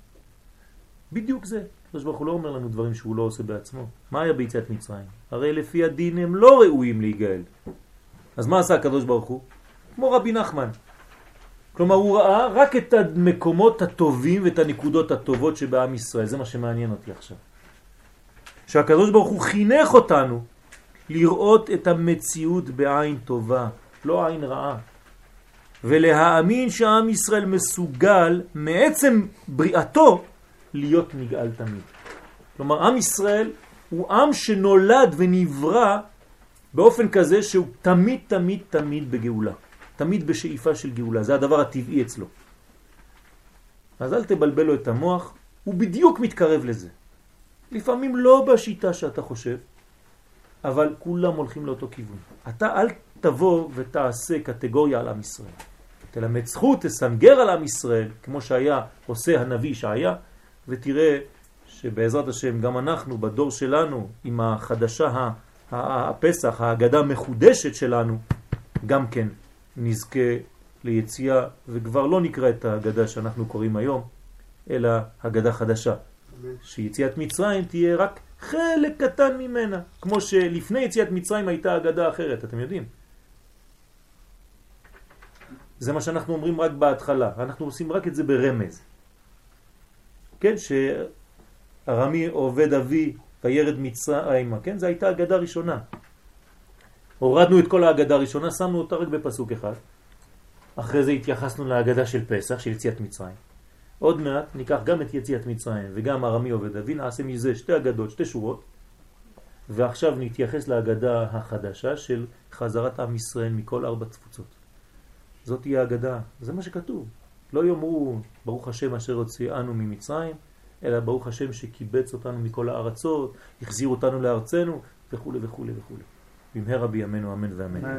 בדיוק זה. הקדוש ברוך הוא לא אומר לנו דברים שהוא לא עושה בעצמו. מה היה ביציאת מצרים? הרי לפי הדין הם לא ראויים להיגאל. אז מה עשה הקדוש ברוך הוא? כמו רבי נחמן. כלומר הוא ראה רק את המקומות הטובים ואת הנקודות הטובות שבעם ישראל. זה מה שמעניין אותי עכשיו. שהקדוש ברוך הוא חינך אותנו לראות את המציאות בעין טובה, לא עין רעה. ולהאמין שעם ישראל מסוגל מעצם בריאתו להיות נגאל תמיד. כלומר, עם ישראל הוא עם שנולד ונברא באופן כזה שהוא תמיד תמיד תמיד בגאולה. תמיד בשאיפה של גאולה. זה הדבר הטבעי אצלו. אז אל תבלבל לו את המוח, הוא בדיוק מתקרב לזה. לפעמים לא בשיטה שאתה חושב, אבל כולם הולכים לאותו כיוון. אתה אל תבוא ותעשה קטגוריה על עם ישראל. תלמד זכות, תסנגר על עם ישראל, כמו שהיה עושה הנביא שהיה, ותראה שבעזרת השם גם אנחנו בדור שלנו, עם החדשה, הפסח, ההגדה המחודשת שלנו, גם כן נזכה ליציאה, וכבר לא נקרא את ההגדה שאנחנו קוראים היום, אלא הגדה חדשה. שיציאת מצרים תהיה רק חלק קטן ממנה, כמו שלפני יציאת מצרים הייתה אגדה אחרת, אתם יודעים. זה מה שאנחנו אומרים רק בהתחלה, אנחנו עושים רק את זה ברמז. כן, שארמי עובד אבי וירד מצרימה, כן, זו הייתה אגדה ראשונה. הורדנו את כל האגדה הראשונה, שמנו אותה רק בפסוק אחד. אחרי זה התייחסנו לאגדה של פסח, של יציאת מצרים. עוד מעט ניקח גם את יציאת מצרים וגם ארמי עובד אבי, נעשה מזה שתי אגדות, שתי שורות, ועכשיו נתייחס לאגדה החדשה של חזרת עם ישראל מכל ארבע תפוצות. זאת תהיה אגדה, זה מה שכתוב. לא יאמרו ברוך השם אשר הוציאנו ממצרים, אלא ברוך השם שקיבץ אותנו מכל הארצות, החזיר אותנו לארצנו וכו' וכו' וכו'. במהרה בימינו אמן ואמן.